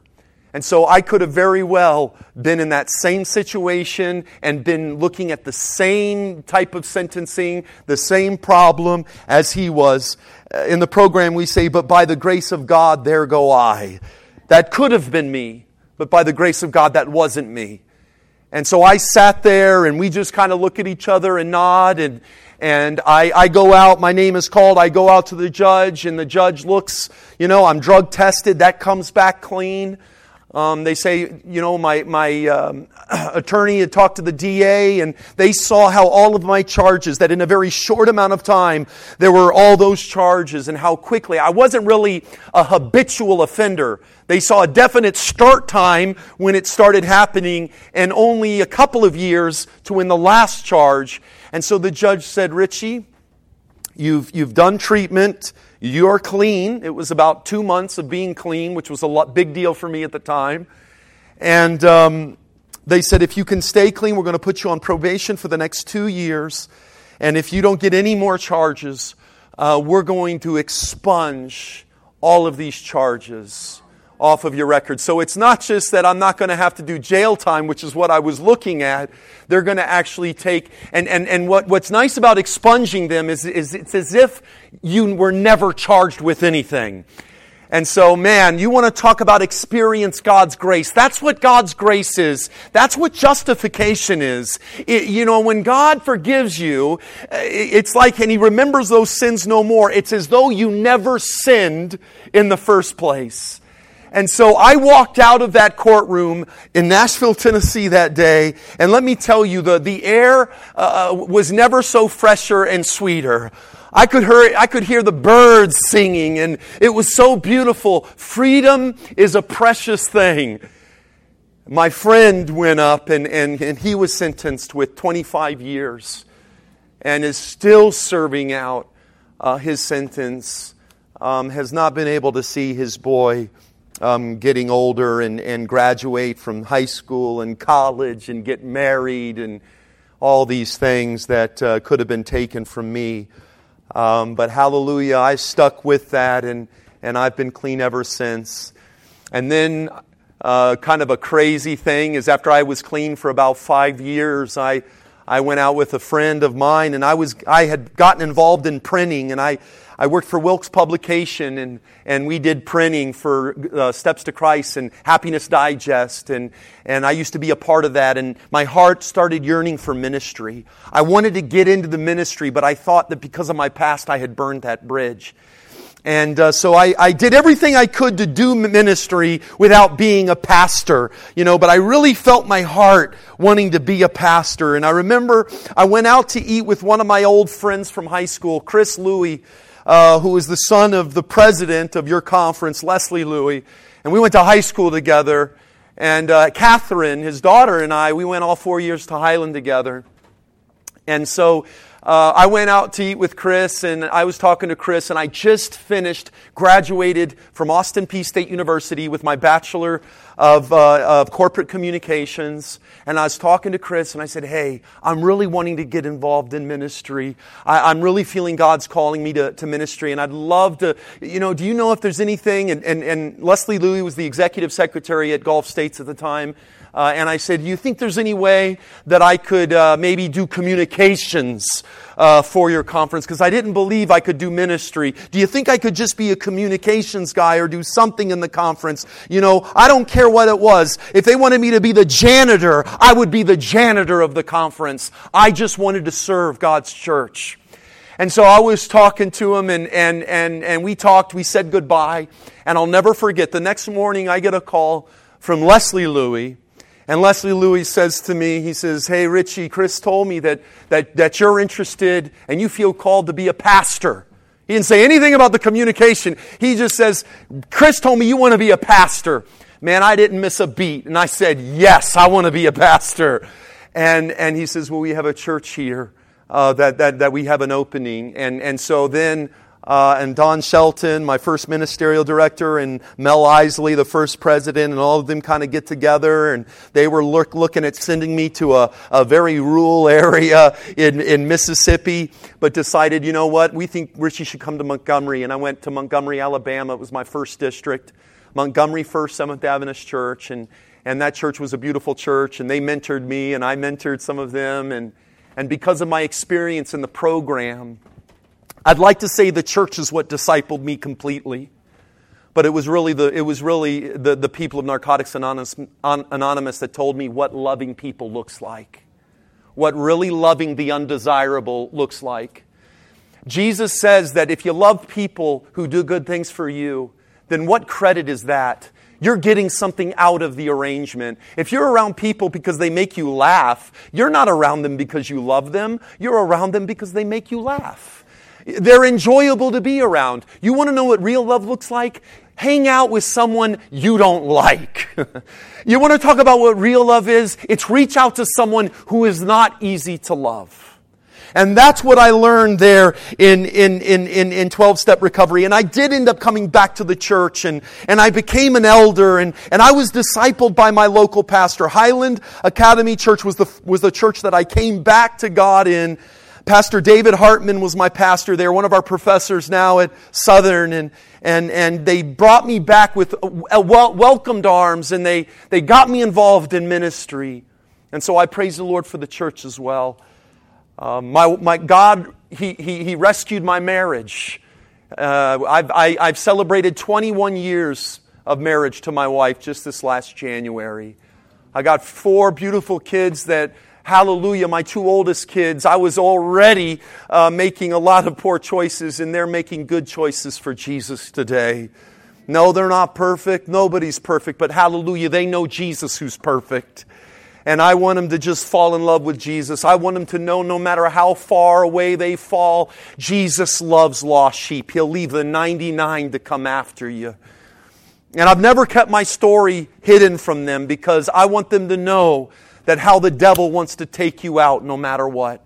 And so I could have very well been in that same situation and been looking at the same type of sentencing, the same problem as he was. Uh, in the program, we say, But by the grace of God, there go I. That could have been me, but by the grace of God, that wasn't me. And so I sat there and we just kind of look at each other and nod and, and I, I go out, my name is called, I go out to the judge and the judge looks, you know, I'm drug tested, that comes back clean. Um, they say, you know, my, my um, attorney had talked to the DA and they saw how all of my charges, that in a very short amount of time, there were all those charges and how quickly. I wasn't really a habitual offender. They saw a definite start time when it started happening and only a couple of years to when the last charge. And so the judge said, Richie, you've, you've done treatment. You're clean. It was about two months of being clean, which was a lot, big deal for me at the time. And um, they said, if you can stay clean, we're going to put you on probation for the next two years. And if you don't get any more charges, uh, we're going to expunge all of these charges off of your record. So it's not just that I'm not going to have to do jail time, which is what I was looking at. They're going to actually take, and, and, and what, what's nice about expunging them is, is it's as if you were never charged with anything. And so, man, you want to talk about experience God's grace. That's what God's grace is. That's what justification is. It, you know, when God forgives you, eh, it's like, and He remembers those sins no more. It's as though you never sinned in the first place. And so I walked out of that courtroom in Nashville, Tennessee that day, and let me tell you, the, the air uh, uh, was never so fresher and sweeter. I could, hear, I could hear the birds singing, and it was so beautiful. Freedom is a precious thing. My friend went up, and, and, and he was sentenced with 25 years and is still serving out uh, his sentence, um, has not been able to see his boy um, getting older and, and graduate from high school and college and get married and all these things that uh, could have been taken from me. Um, but hallelujah, I stuck with that and, and I've been clean ever since. And then, uh, kind of a crazy thing is after I was clean for about five years, I, I went out with a friend of mine and I was, I had gotten involved in printing and I, I worked for Wilkes Publication, and, and we did printing for uh, Steps to Christ and Happiness Digest, and, and I used to be a part of that, and my heart started yearning for ministry. I wanted to get into the ministry, but I thought that because of my past, I had burned that bridge. And uh, so I, I, did everything I could to do ministry without being a pastor, you know, but I really felt my heart wanting to be a pastor. And I remember I went out to eat with one of my old friends from high school, Chris Louie uh, who is the son of the president of your conference, Leslie Louie. And we went to high school together. And uh, Catherine, his daughter, and I, we went all four years to Highland together. And so uh, I went out to eat with Chris, and I was talking to Chris, and I just finished, graduated from Austin Peay State University with my Bachelor of, uh, of Corporate Communications. And I was talking to Chris, and I said, Hey, I'm really wanting to get involved in ministry. I, am really feeling God's calling me to, to ministry, and I'd love to, you know, do you know if there's anything? And, and, and Leslie Louie was the executive secretary at Gulf States at the time. Uh, and I said, Do you think there's any way that I could uh, maybe do communications uh, for your conference? Because I didn't believe I could do ministry. Do you think I could just be a communications guy or do something in the conference? You know, I don't care what it was. If they wanted me to be the janitor, I would be the janitor of the conference. I just wanted to serve God's church. And so I was talking to him and, and, and, and we talked, we said goodbye. And I'll never forget, the next morning I get a call from Leslie Louis. And Leslie Louis says to me, he says, Hey, Richie, Chris told me that, that, that you're interested and you feel called to be a pastor. He didn't say anything about the communication. He just says, Chris told me you want to be a pastor. Man, I didn't miss a beat. And I said, Yes, I want to be a pastor. And, and he says, Well, we have a church here uh, that, that, that we have an opening. And, and so then uh, and Don Shelton, my first ministerial director, and Mel Isley, the first president, and all of them kind of get together, and they were look, looking at sending me to a, a very rural area in, in Mississippi, but decided, you know what, we think Richie should come to Montgomery, and I went to Montgomery, Alabama. It was my first district, Montgomery First Seventh Adventist Church, and and that church was a beautiful church, and they mentored me, and I mentored some of them, and and because of my experience in the program, I'd like to say the church is what discipled me completely, but it was really the, it was really the, the people of Narcotics Anonymous, Anonymous that told me what loving people looks like, what really loving the undesirable looks like. Jesus says that if you love people who do good things for you, then what credit is that? You're getting something out of the arrangement. If you're around people because they make you laugh, you're not around them because you love them. You're around them because they make you laugh. They're enjoyable to be around. You want to know what real love looks like? Hang out with someone you don't like. you want to talk about what real love is? It's reach out to someone who is not easy to love. And that's what I learned there in, in, in, in, in 12 step recovery. And I did end up coming back to the church and, and I became an elder and, and I was discipled by my local pastor. Highland Academy Church was the, was the church that I came back to God in Pastor David Hartman was my pastor there, one of our professors now at Southern, and, and, and they brought me back with welcomed arms and they, they got me involved in ministry. And so I praise the Lord for the church as well. Uh, my, my God, he, he, he rescued my marriage. Uh, I've, I, have i have celebrated 21 years of marriage to my wife just this last January. I got four beautiful kids that hallelujah, my two oldest kids, I was already uh, making a lot of poor choices, and they're making good choices for Jesus today. No, they're not perfect. Nobody's perfect, but hallelujah, they know Jesus who's perfect. And I want them to just fall in love with Jesus. I want them to know no matter how far away they fall, Jesus loves lost sheep. He'll leave the 99 to come after you. And I've never kept my story hidden from them because I want them to know that how the devil wants to take you out no matter what.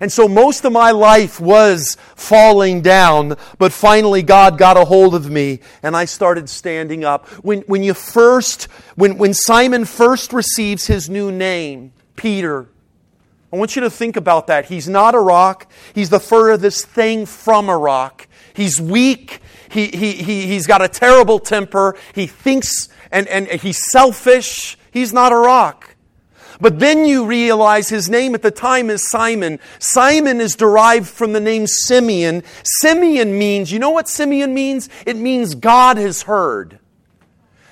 And so most of my life was falling down, but finally God got a hold of me and I started standing up. When, when you first, when, when Simon first receives his new name, Peter, I want you to think about that. He's not a rock. He's the furthest thing from a rock. He's weak. He, he, he, he's got a terrible temper. He thinks and, and he's selfish. He's not a rock. But then you realize his name at the time is Simon. Simon is derived from the name Simeon. Simeon means, you know what Simeon means? It means God has heard.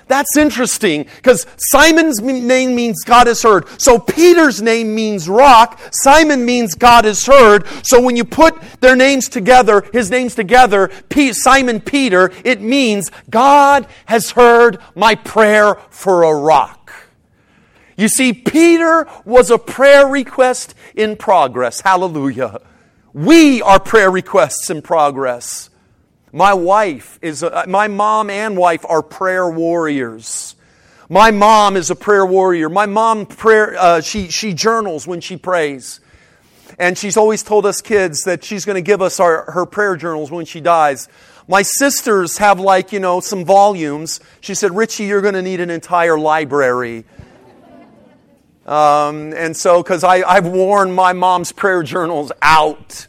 That's interesting because Simon's name means God has heard. So Peter's name means rock. Simon means God has heard. So when you put their names together, his names together, Simon Peter, it means God has heard my prayer for a rock. You see, Peter was a prayer request in progress. Hallelujah. We are prayer requests in progress. My wife is, a, my mom and wife are prayer warriors. My mom is a prayer warrior. My mom prayer, uh, she, she journals when she prays. And she's always told us kids that she's going to give us our, her prayer journals when she dies. My sisters have like, you know, some volumes. She said, Richie, you're going to need an entire library um, and so, because I've worn my mom's prayer journals out.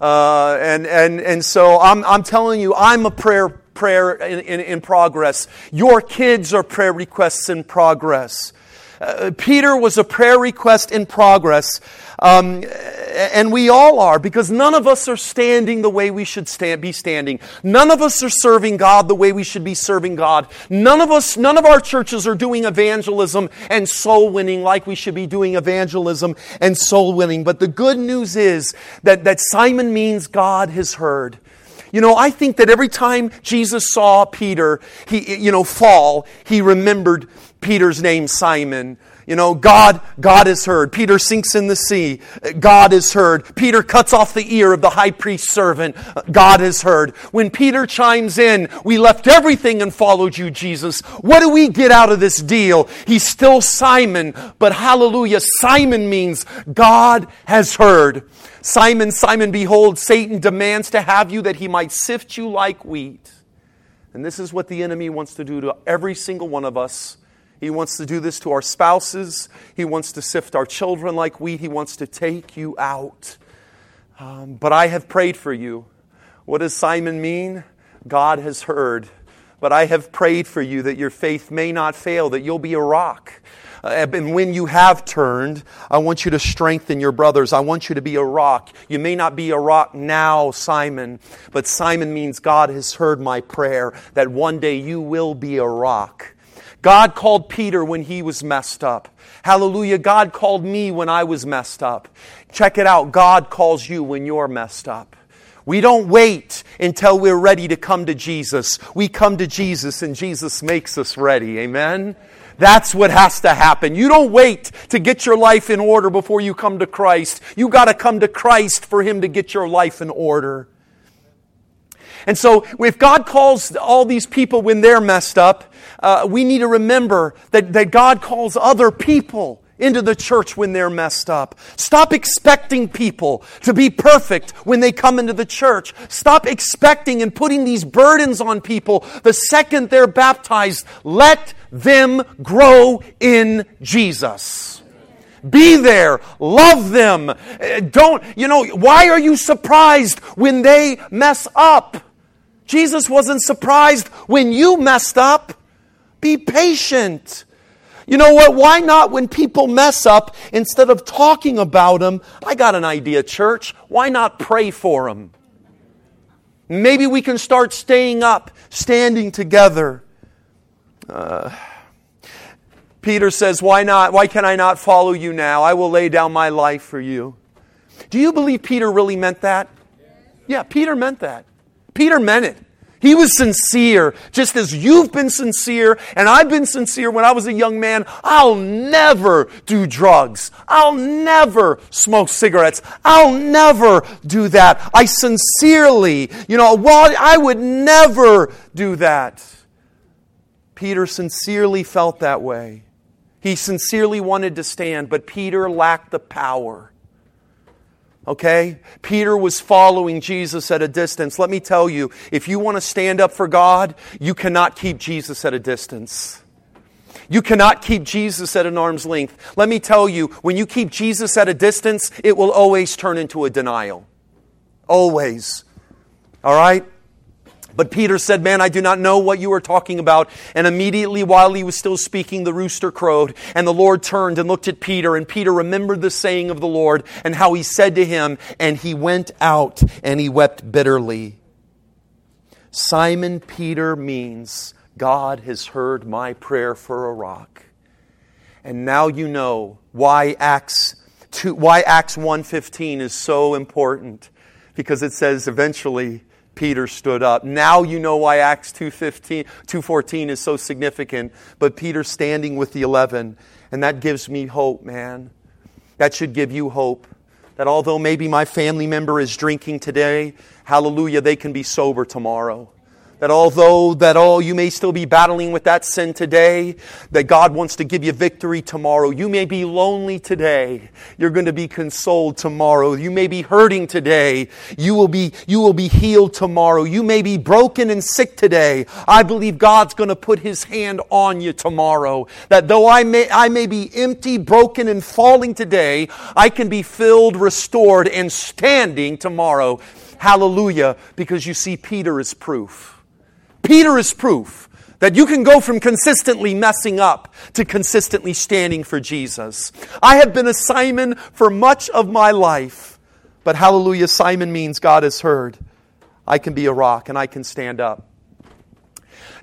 Uh, and, and, and so I'm, I'm telling you, I'm a prayer, prayer in, in, in progress. Your kids are prayer requests in progress. Uh, Peter was a prayer request in progress. Um, and we all are because none of us are standing the way we should stand, be standing. None of us are serving God the way we should be serving God. None of us, none of our churches are doing evangelism and soul winning like we should be doing evangelism and soul winning. But the good news is that, that Simon means God has heard. You know, I think that every time Jesus saw Peter, he, you know, fall, he remembered Peter's name, Simon. You know, God, God is heard. Peter sinks in the sea. God is heard. Peter cuts off the ear of the high priest's servant. God is heard. When Peter chimes in, we left everything and followed you, Jesus. What do we get out of this deal? He's still Simon, but hallelujah, Simon means God has heard. Simon, Simon, behold, Satan demands to have you that he might sift you like wheat. And this is what the enemy wants to do to every single one of us he wants to do this to our spouses. He wants to sift our children like wheat. He wants to take you out. Um, but I have prayed for you. What does Simon mean? God has heard. But I have prayed for you that your faith may not fail, that you'll be a rock. Uh, and when you have turned, I want you to strengthen your brothers. I want you to be a rock. You may not be a rock now, Simon, but Simon means God has heard my prayer that one day you will be a rock. God called Peter when he was messed up. Hallelujah. God called me when I was messed up. Check it out. God calls you when you're messed up. We don't wait until we're ready to come to Jesus. We come to Jesus and Jesus makes us ready. Amen? That's what has to happen. You don't wait to get your life in order before you come to Christ. You got to come to Christ for Him to get your life in order. And so, if God calls all these people when they're messed up, uh, we need to remember that, that God calls other people into the church when they're messed up. Stop expecting people to be perfect when they come into the church. Stop expecting and putting these burdens on people the second they're baptized. Let them grow in Jesus. Be there. Love them. Uh, don't, you know, why are you surprised when they mess up? Jesus wasn't surprised when you messed up. Be patient. You know what? Why not when people mess up, instead of talking about them, I got an idea, church. Why not pray for them? Maybe we can start staying up, standing together. Uh, Peter says, Why not? Why can I not follow you now? I will lay down my life for you. Do you believe Peter really meant that? Yeah, Peter meant that. Peter meant it. He was sincere, just as you've been sincere and I've been sincere when I was a young man. I'll never do drugs. I'll never smoke cigarettes. I'll never do that. I sincerely, you know, well, I would never do that. Peter sincerely felt that way. He sincerely wanted to stand, but Peter lacked the power. Okay? Peter was following Jesus at a distance. Let me tell you, if you want to stand up for God, you cannot keep Jesus at a distance. You cannot keep Jesus at an arm's length. Let me tell you, when you keep Jesus at a distance, it will always turn into a denial. Always. All right? But Peter said, Man, I do not know what you are talking about. And immediately while he was still speaking, the rooster crowed. And the Lord turned and looked at Peter. And Peter remembered the saying of the Lord and how he said to him, And he went out and he wept bitterly. Simon Peter means God has heard my prayer for a rock. And now you know why Acts 2, why Acts 1:15 is so important because it says eventually Peter stood up. Now you know why Acts 2:15 2:14 is so significant, but Peter standing with the 11 and that gives me hope, man. That should give you hope. That although maybe my family member is drinking today, hallelujah, they can be sober tomorrow. That although that all you may still be battling with that sin today, that God wants to give you victory tomorrow. You may be lonely today. You're going to be consoled tomorrow. You may be hurting today. You will be, you will be healed tomorrow. You may be broken and sick today. I believe God's going to put his hand on you tomorrow. That though I may, I may be empty, broken, and falling today, I can be filled, restored, and standing tomorrow. Hallelujah. Because you see, Peter is proof. Peter is proof that you can go from consistently messing up to consistently standing for Jesus. I have been a Simon for much of my life. But hallelujah, Simon means God has heard. I can be a rock and I can stand up.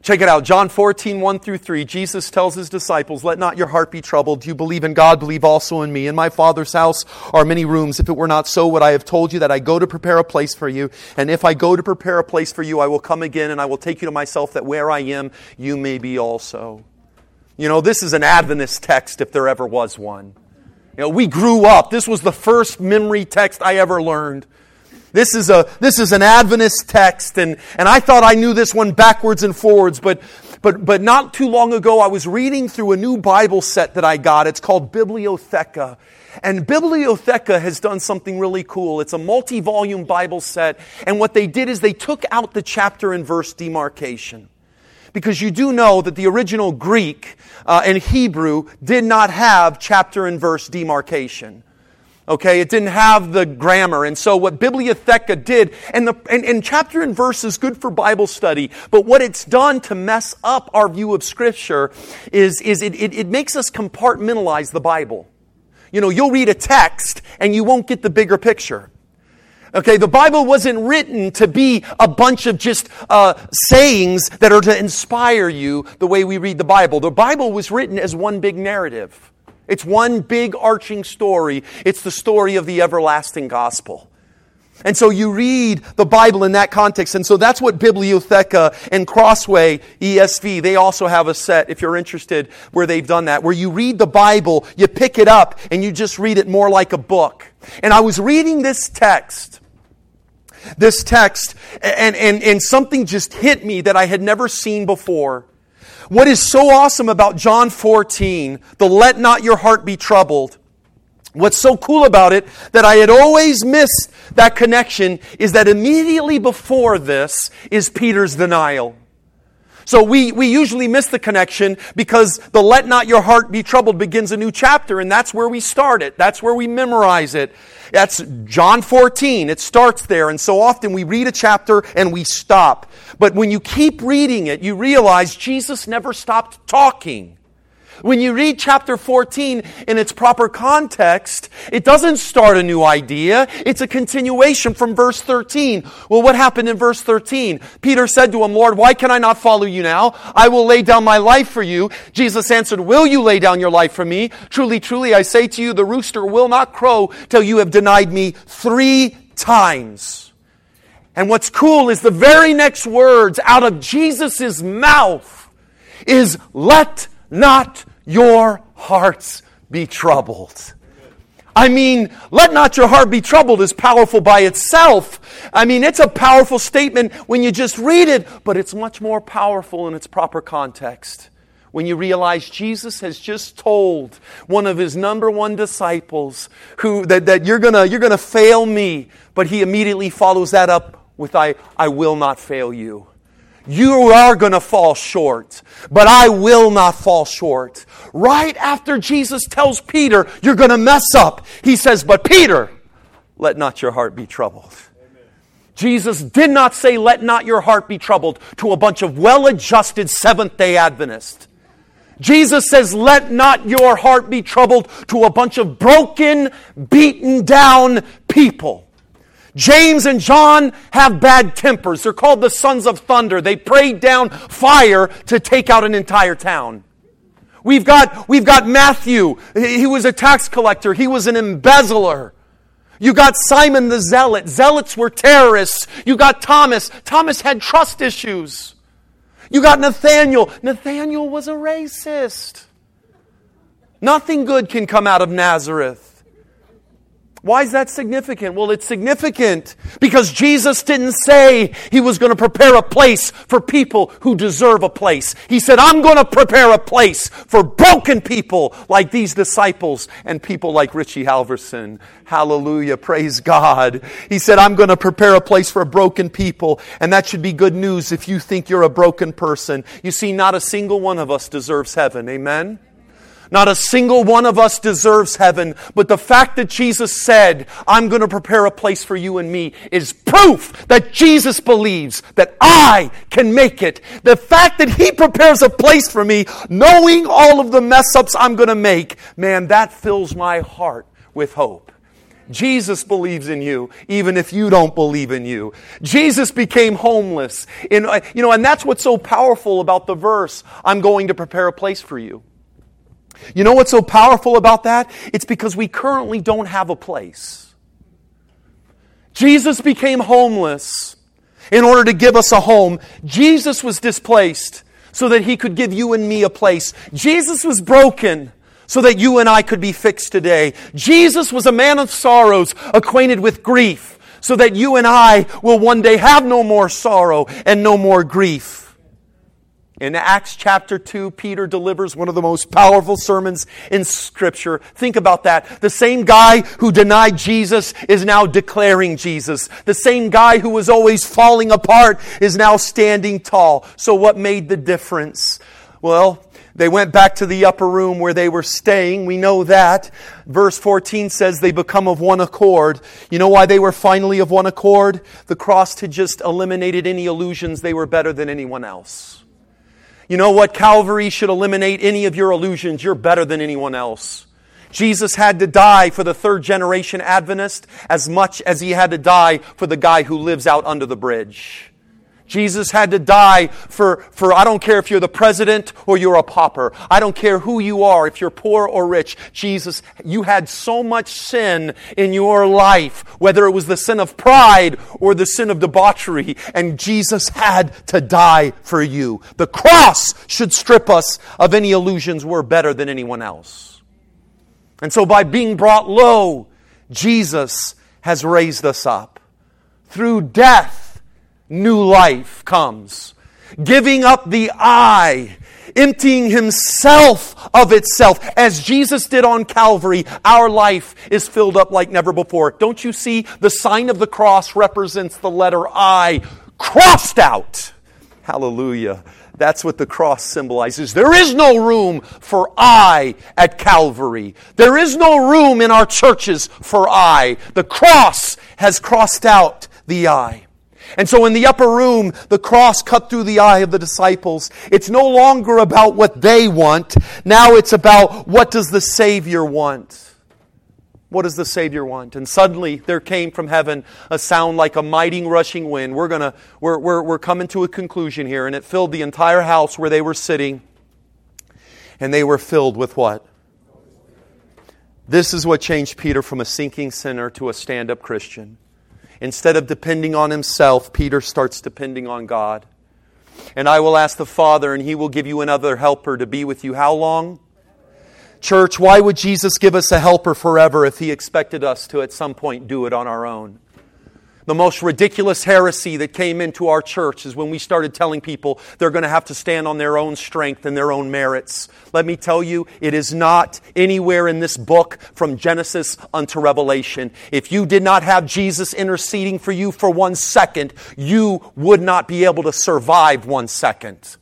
Check it out. John 14, 1 through 3. Jesus tells his disciples, Let not your heart be troubled. You believe in God, believe also in me. In my Father's house are many rooms. If it were not so, would I have told you that I go to prepare a place for you? And if I go to prepare a place for you, I will come again and I will take you to myself, that where I am, you may be also. You know, this is an Adventist text if there ever was one. You know, we grew up. This was the first memory text I ever learned. This is, a, this is an Adventist text, and, and I thought I knew this one backwards and forwards, but, but, but not too long ago I was reading through a new Bible set that I got. It's called Bibliotheca. And Bibliotheca has done something really cool. It's a multi volume Bible set, and what they did is they took out the chapter and verse demarcation because you do know that the original Greek uh, and Hebrew did not have chapter and verse demarcation. Okay, it didn't have the grammar. And so what Bibliotheca did, and, the, and, and chapter and verse is good for Bible study, but what it's done to mess up our view of Scripture is, is it, it, it makes us compartmentalize the Bible. You know, you'll read a text and you won't get the bigger picture. Okay, the Bible wasn't written to be a bunch of just uh, sayings that are to inspire you the way we read the Bible. The Bible was written as one big narrative. It's one big arching story. It's the story of the everlasting gospel. And so you read the Bible in that context. And so that's what Bibliotheca and Crossway ESV, they also have a set, if you're interested, where they've done that, where you read the Bible, you pick it up, and you just read it more like a book. And I was reading this text, this text, and, and, and something just hit me that I had never seen before. What is so awesome about John 14, the let not your heart be troubled, what's so cool about it that I had always missed that connection is that immediately before this is Peter's denial. So we, we usually miss the connection because the let not your heart be troubled begins a new chapter and that's where we start it. That's where we memorize it. That's John 14. It starts there. And so often we read a chapter and we stop. But when you keep reading it, you realize Jesus never stopped talking. When you read chapter 14 in its proper context, it doesn't start a new idea. It's a continuation from verse 13. Well, what happened in verse 13? Peter said to him, Lord, why can I not follow you now? I will lay down my life for you. Jesus answered, Will you lay down your life for me? Truly, truly, I say to you, the rooster will not crow till you have denied me three times. And what's cool is the very next words out of Jesus' mouth is, Let not your hearts be troubled. I mean, let not your heart be troubled is powerful by itself. I mean, it's a powerful statement when you just read it, but it's much more powerful in its proper context. When you realize Jesus has just told one of his number one disciples who, that, that you're gonna, you're gonna fail me, but he immediately follows that up with, I, I will not fail you. You are going to fall short, but I will not fall short. Right after Jesus tells Peter, You're going to mess up, he says, But Peter, let not your heart be troubled. Jesus did not say, Let not your heart be troubled to a bunch of well adjusted Seventh day Adventists. Jesus says, Let not your heart be troubled to a bunch of broken, beaten down people. James and John have bad tempers. They're called the sons of thunder. They prayed down fire to take out an entire town. We've got, we've got Matthew. He was a tax collector. He was an embezzler. You got Simon the Zealot. Zealots were terrorists. You got Thomas. Thomas had trust issues. You got Nathaniel. Nathaniel was a racist. Nothing good can come out of Nazareth. Why is that significant? Well, it's significant because Jesus didn't say he was going to prepare a place for people who deserve a place. He said, I'm going to prepare a place for broken people like these disciples and people like Richie Halvorsen. Hallelujah. Praise God. He said, I'm going to prepare a place for broken people. And that should be good news if you think you're a broken person. You see, not a single one of us deserves heaven. Amen? Not a single one of us deserves heaven, but the fact that Jesus said, I'm going to prepare a place for you and me is proof that Jesus believes that I can make it. The fact that He prepares a place for me, knowing all of the mess ups I'm going to make, man, that fills my heart with hope. Jesus believes in you, even if you don't believe in you. Jesus became homeless. In, uh, you know, and that's what's so powerful about the verse, I'm going to prepare a place for you. You know what's so powerful about that? It's because we currently don't have a place. Jesus became homeless in order to give us a home. Jesus was displaced so that he could give you and me a place. Jesus was broken so that you and I could be fixed today. Jesus was a man of sorrows, acquainted with grief, so that you and I will one day have no more sorrow and no more grief. In Acts chapter 2, Peter delivers one of the most powerful sermons in Scripture. Think about that. The same guy who denied Jesus is now declaring Jesus. The same guy who was always falling apart is now standing tall. So, what made the difference? Well, they went back to the upper room where they were staying. We know that. Verse 14 says they become of one accord. You know why they were finally of one accord? The cross had just eliminated any illusions they were better than anyone else. You know what? Calvary should eliminate any of your illusions. You're better than anyone else. Jesus had to die for the third generation Adventist as much as he had to die for the guy who lives out under the bridge. Jesus had to die for, for, I don't care if you're the president or you're a pauper. I don't care who you are, if you're poor or rich. Jesus, you had so much sin in your life, whether it was the sin of pride or the sin of debauchery, and Jesus had to die for you. The cross should strip us of any illusions we're better than anyone else. And so by being brought low, Jesus has raised us up. Through death, new life comes. Giving up the I, emptying himself of itself. As Jesus did on Calvary, our life is filled up like never before. Don't you see? The sign of the cross represents the letter I, crossed out. Hallelujah. That's what the cross symbolizes. There is no room for I at Calvary. There is no room in our churches for I. The cross has crossed out the I. And so in the upper room, the cross cut through the eye of the disciples. It's no longer about what they want. Now it's about what does the Savior want? What does the Savior want? And suddenly there came from heaven a sound like a mighty rushing wind. We're gonna, we're, we're, we're coming to a conclusion here, and it filled the entire house where they were sitting. And they were filled with what? This is what changed Peter from a sinking sinner to a stand up Christian. Instead of depending on himself, Peter starts depending on God. And I will ask the Father, and he will give you another helper to be with you. How long? Church, why would Jesus give us a helper forever if he expected us to at some point do it on our own? The most ridiculous heresy that came into our church is when we started telling people they're going to have to stand on their own strength and their own merits. Let me tell you, it is not anywhere in this book from Genesis unto Revelation. If you did not have Jesus interceding for you for one second, you would not be able to survive one second.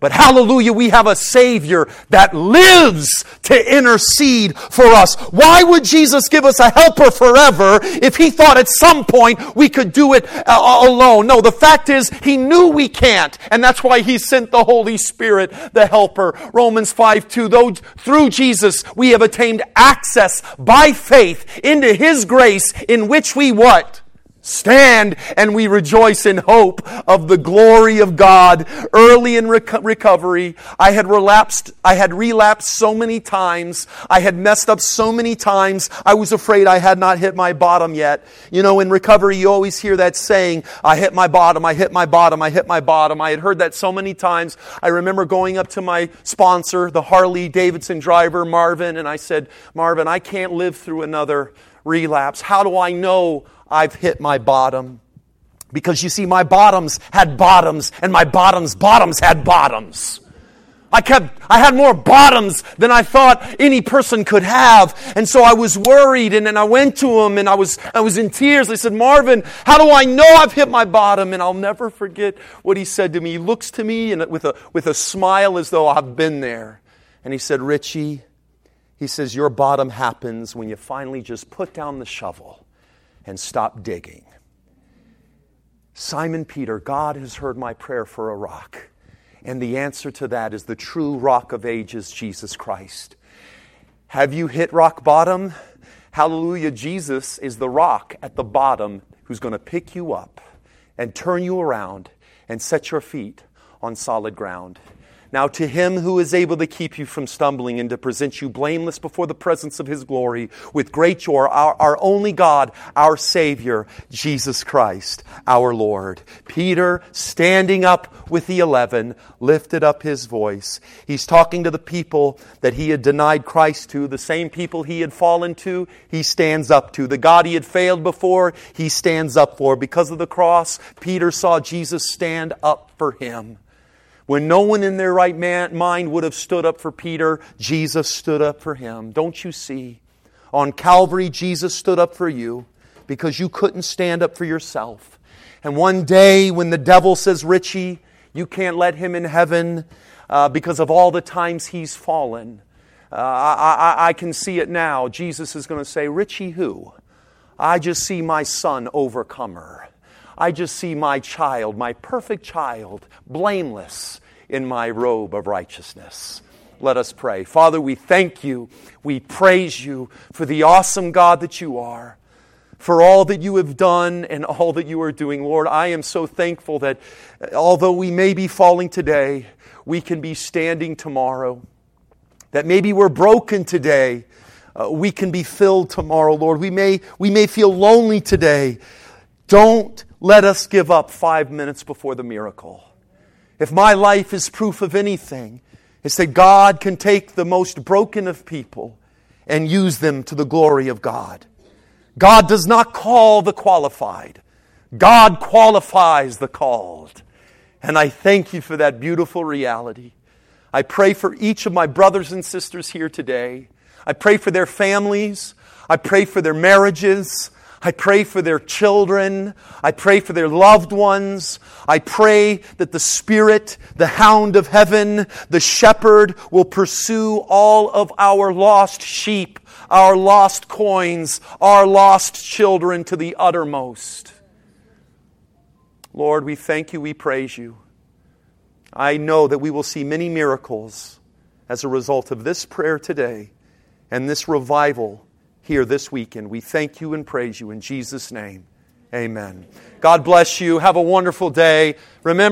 But hallelujah, we have a Savior that lives to intercede for us. Why would Jesus give us a helper forever if He thought at some point we could do it uh, alone? No, the fact is, He knew we can't, and that's why He sent the Holy Spirit, the helper. Romans 5 2, though through Jesus we have attained access by faith into His grace in which we what? Stand and we rejoice in hope of the glory of God. Early in rec- recovery, I had relapsed, I had relapsed so many times. I had messed up so many times. I was afraid I had not hit my bottom yet. You know, in recovery, you always hear that saying, I hit my bottom, I hit my bottom, I hit my bottom. I had heard that so many times. I remember going up to my sponsor, the Harley Davidson driver, Marvin, and I said, Marvin, I can't live through another relapse. How do I know I've hit my bottom. Because you see, my bottoms had bottoms, and my bottoms' bottoms had bottoms. I kept, I had more bottoms than I thought any person could have. And so I was worried and then I went to him and I was, I was in tears. I said, Marvin, how do I know I've hit my bottom? And I'll never forget what he said to me. He looks to me and with a, with a smile as though I've been there. And he said, Richie, he says, your bottom happens when you finally just put down the shovel and stop digging. Simon Peter, God has heard my prayer for a rock. And the answer to that is the true rock of ages, Jesus Christ. Have you hit rock bottom? Hallelujah, Jesus is the rock at the bottom who's going to pick you up and turn you around and set your feet on solid ground. Now, to him who is able to keep you from stumbling and to present you blameless before the presence of his glory with great joy, our, our only God, our Savior, Jesus Christ, our Lord. Peter, standing up with the eleven, lifted up his voice. He's talking to the people that he had denied Christ to, the same people he had fallen to, he stands up to. The God he had failed before, he stands up for. Because of the cross, Peter saw Jesus stand up for him. When no one in their right man, mind would have stood up for Peter, Jesus stood up for him. Don't you see? On Calvary, Jesus stood up for you because you couldn't stand up for yourself. And one day, when the devil says, Richie, you can't let him in heaven uh, because of all the times he's fallen, uh, I, I, I can see it now. Jesus is going to say, Richie, who? I just see my son overcomer. I just see my child, my perfect child, blameless in my robe of righteousness. Let us pray. Father, we thank you. We praise you for the awesome God that you are, for all that you have done and all that you are doing. Lord, I am so thankful that although we may be falling today, we can be standing tomorrow. That maybe we're broken today, uh, we can be filled tomorrow, Lord. We may, we may feel lonely today. Don't let us give up five minutes before the miracle. If my life is proof of anything, it's that God can take the most broken of people and use them to the glory of God. God does not call the qualified, God qualifies the called. And I thank you for that beautiful reality. I pray for each of my brothers and sisters here today. I pray for their families. I pray for their marriages. I pray for their children. I pray for their loved ones. I pray that the Spirit, the hound of heaven, the shepherd will pursue all of our lost sheep, our lost coins, our lost children to the uttermost. Lord, we thank you, we praise you. I know that we will see many miracles as a result of this prayer today and this revival here this weekend. We thank you and praise you in Jesus' name. Amen. God bless you. Have a wonderful day. Remember,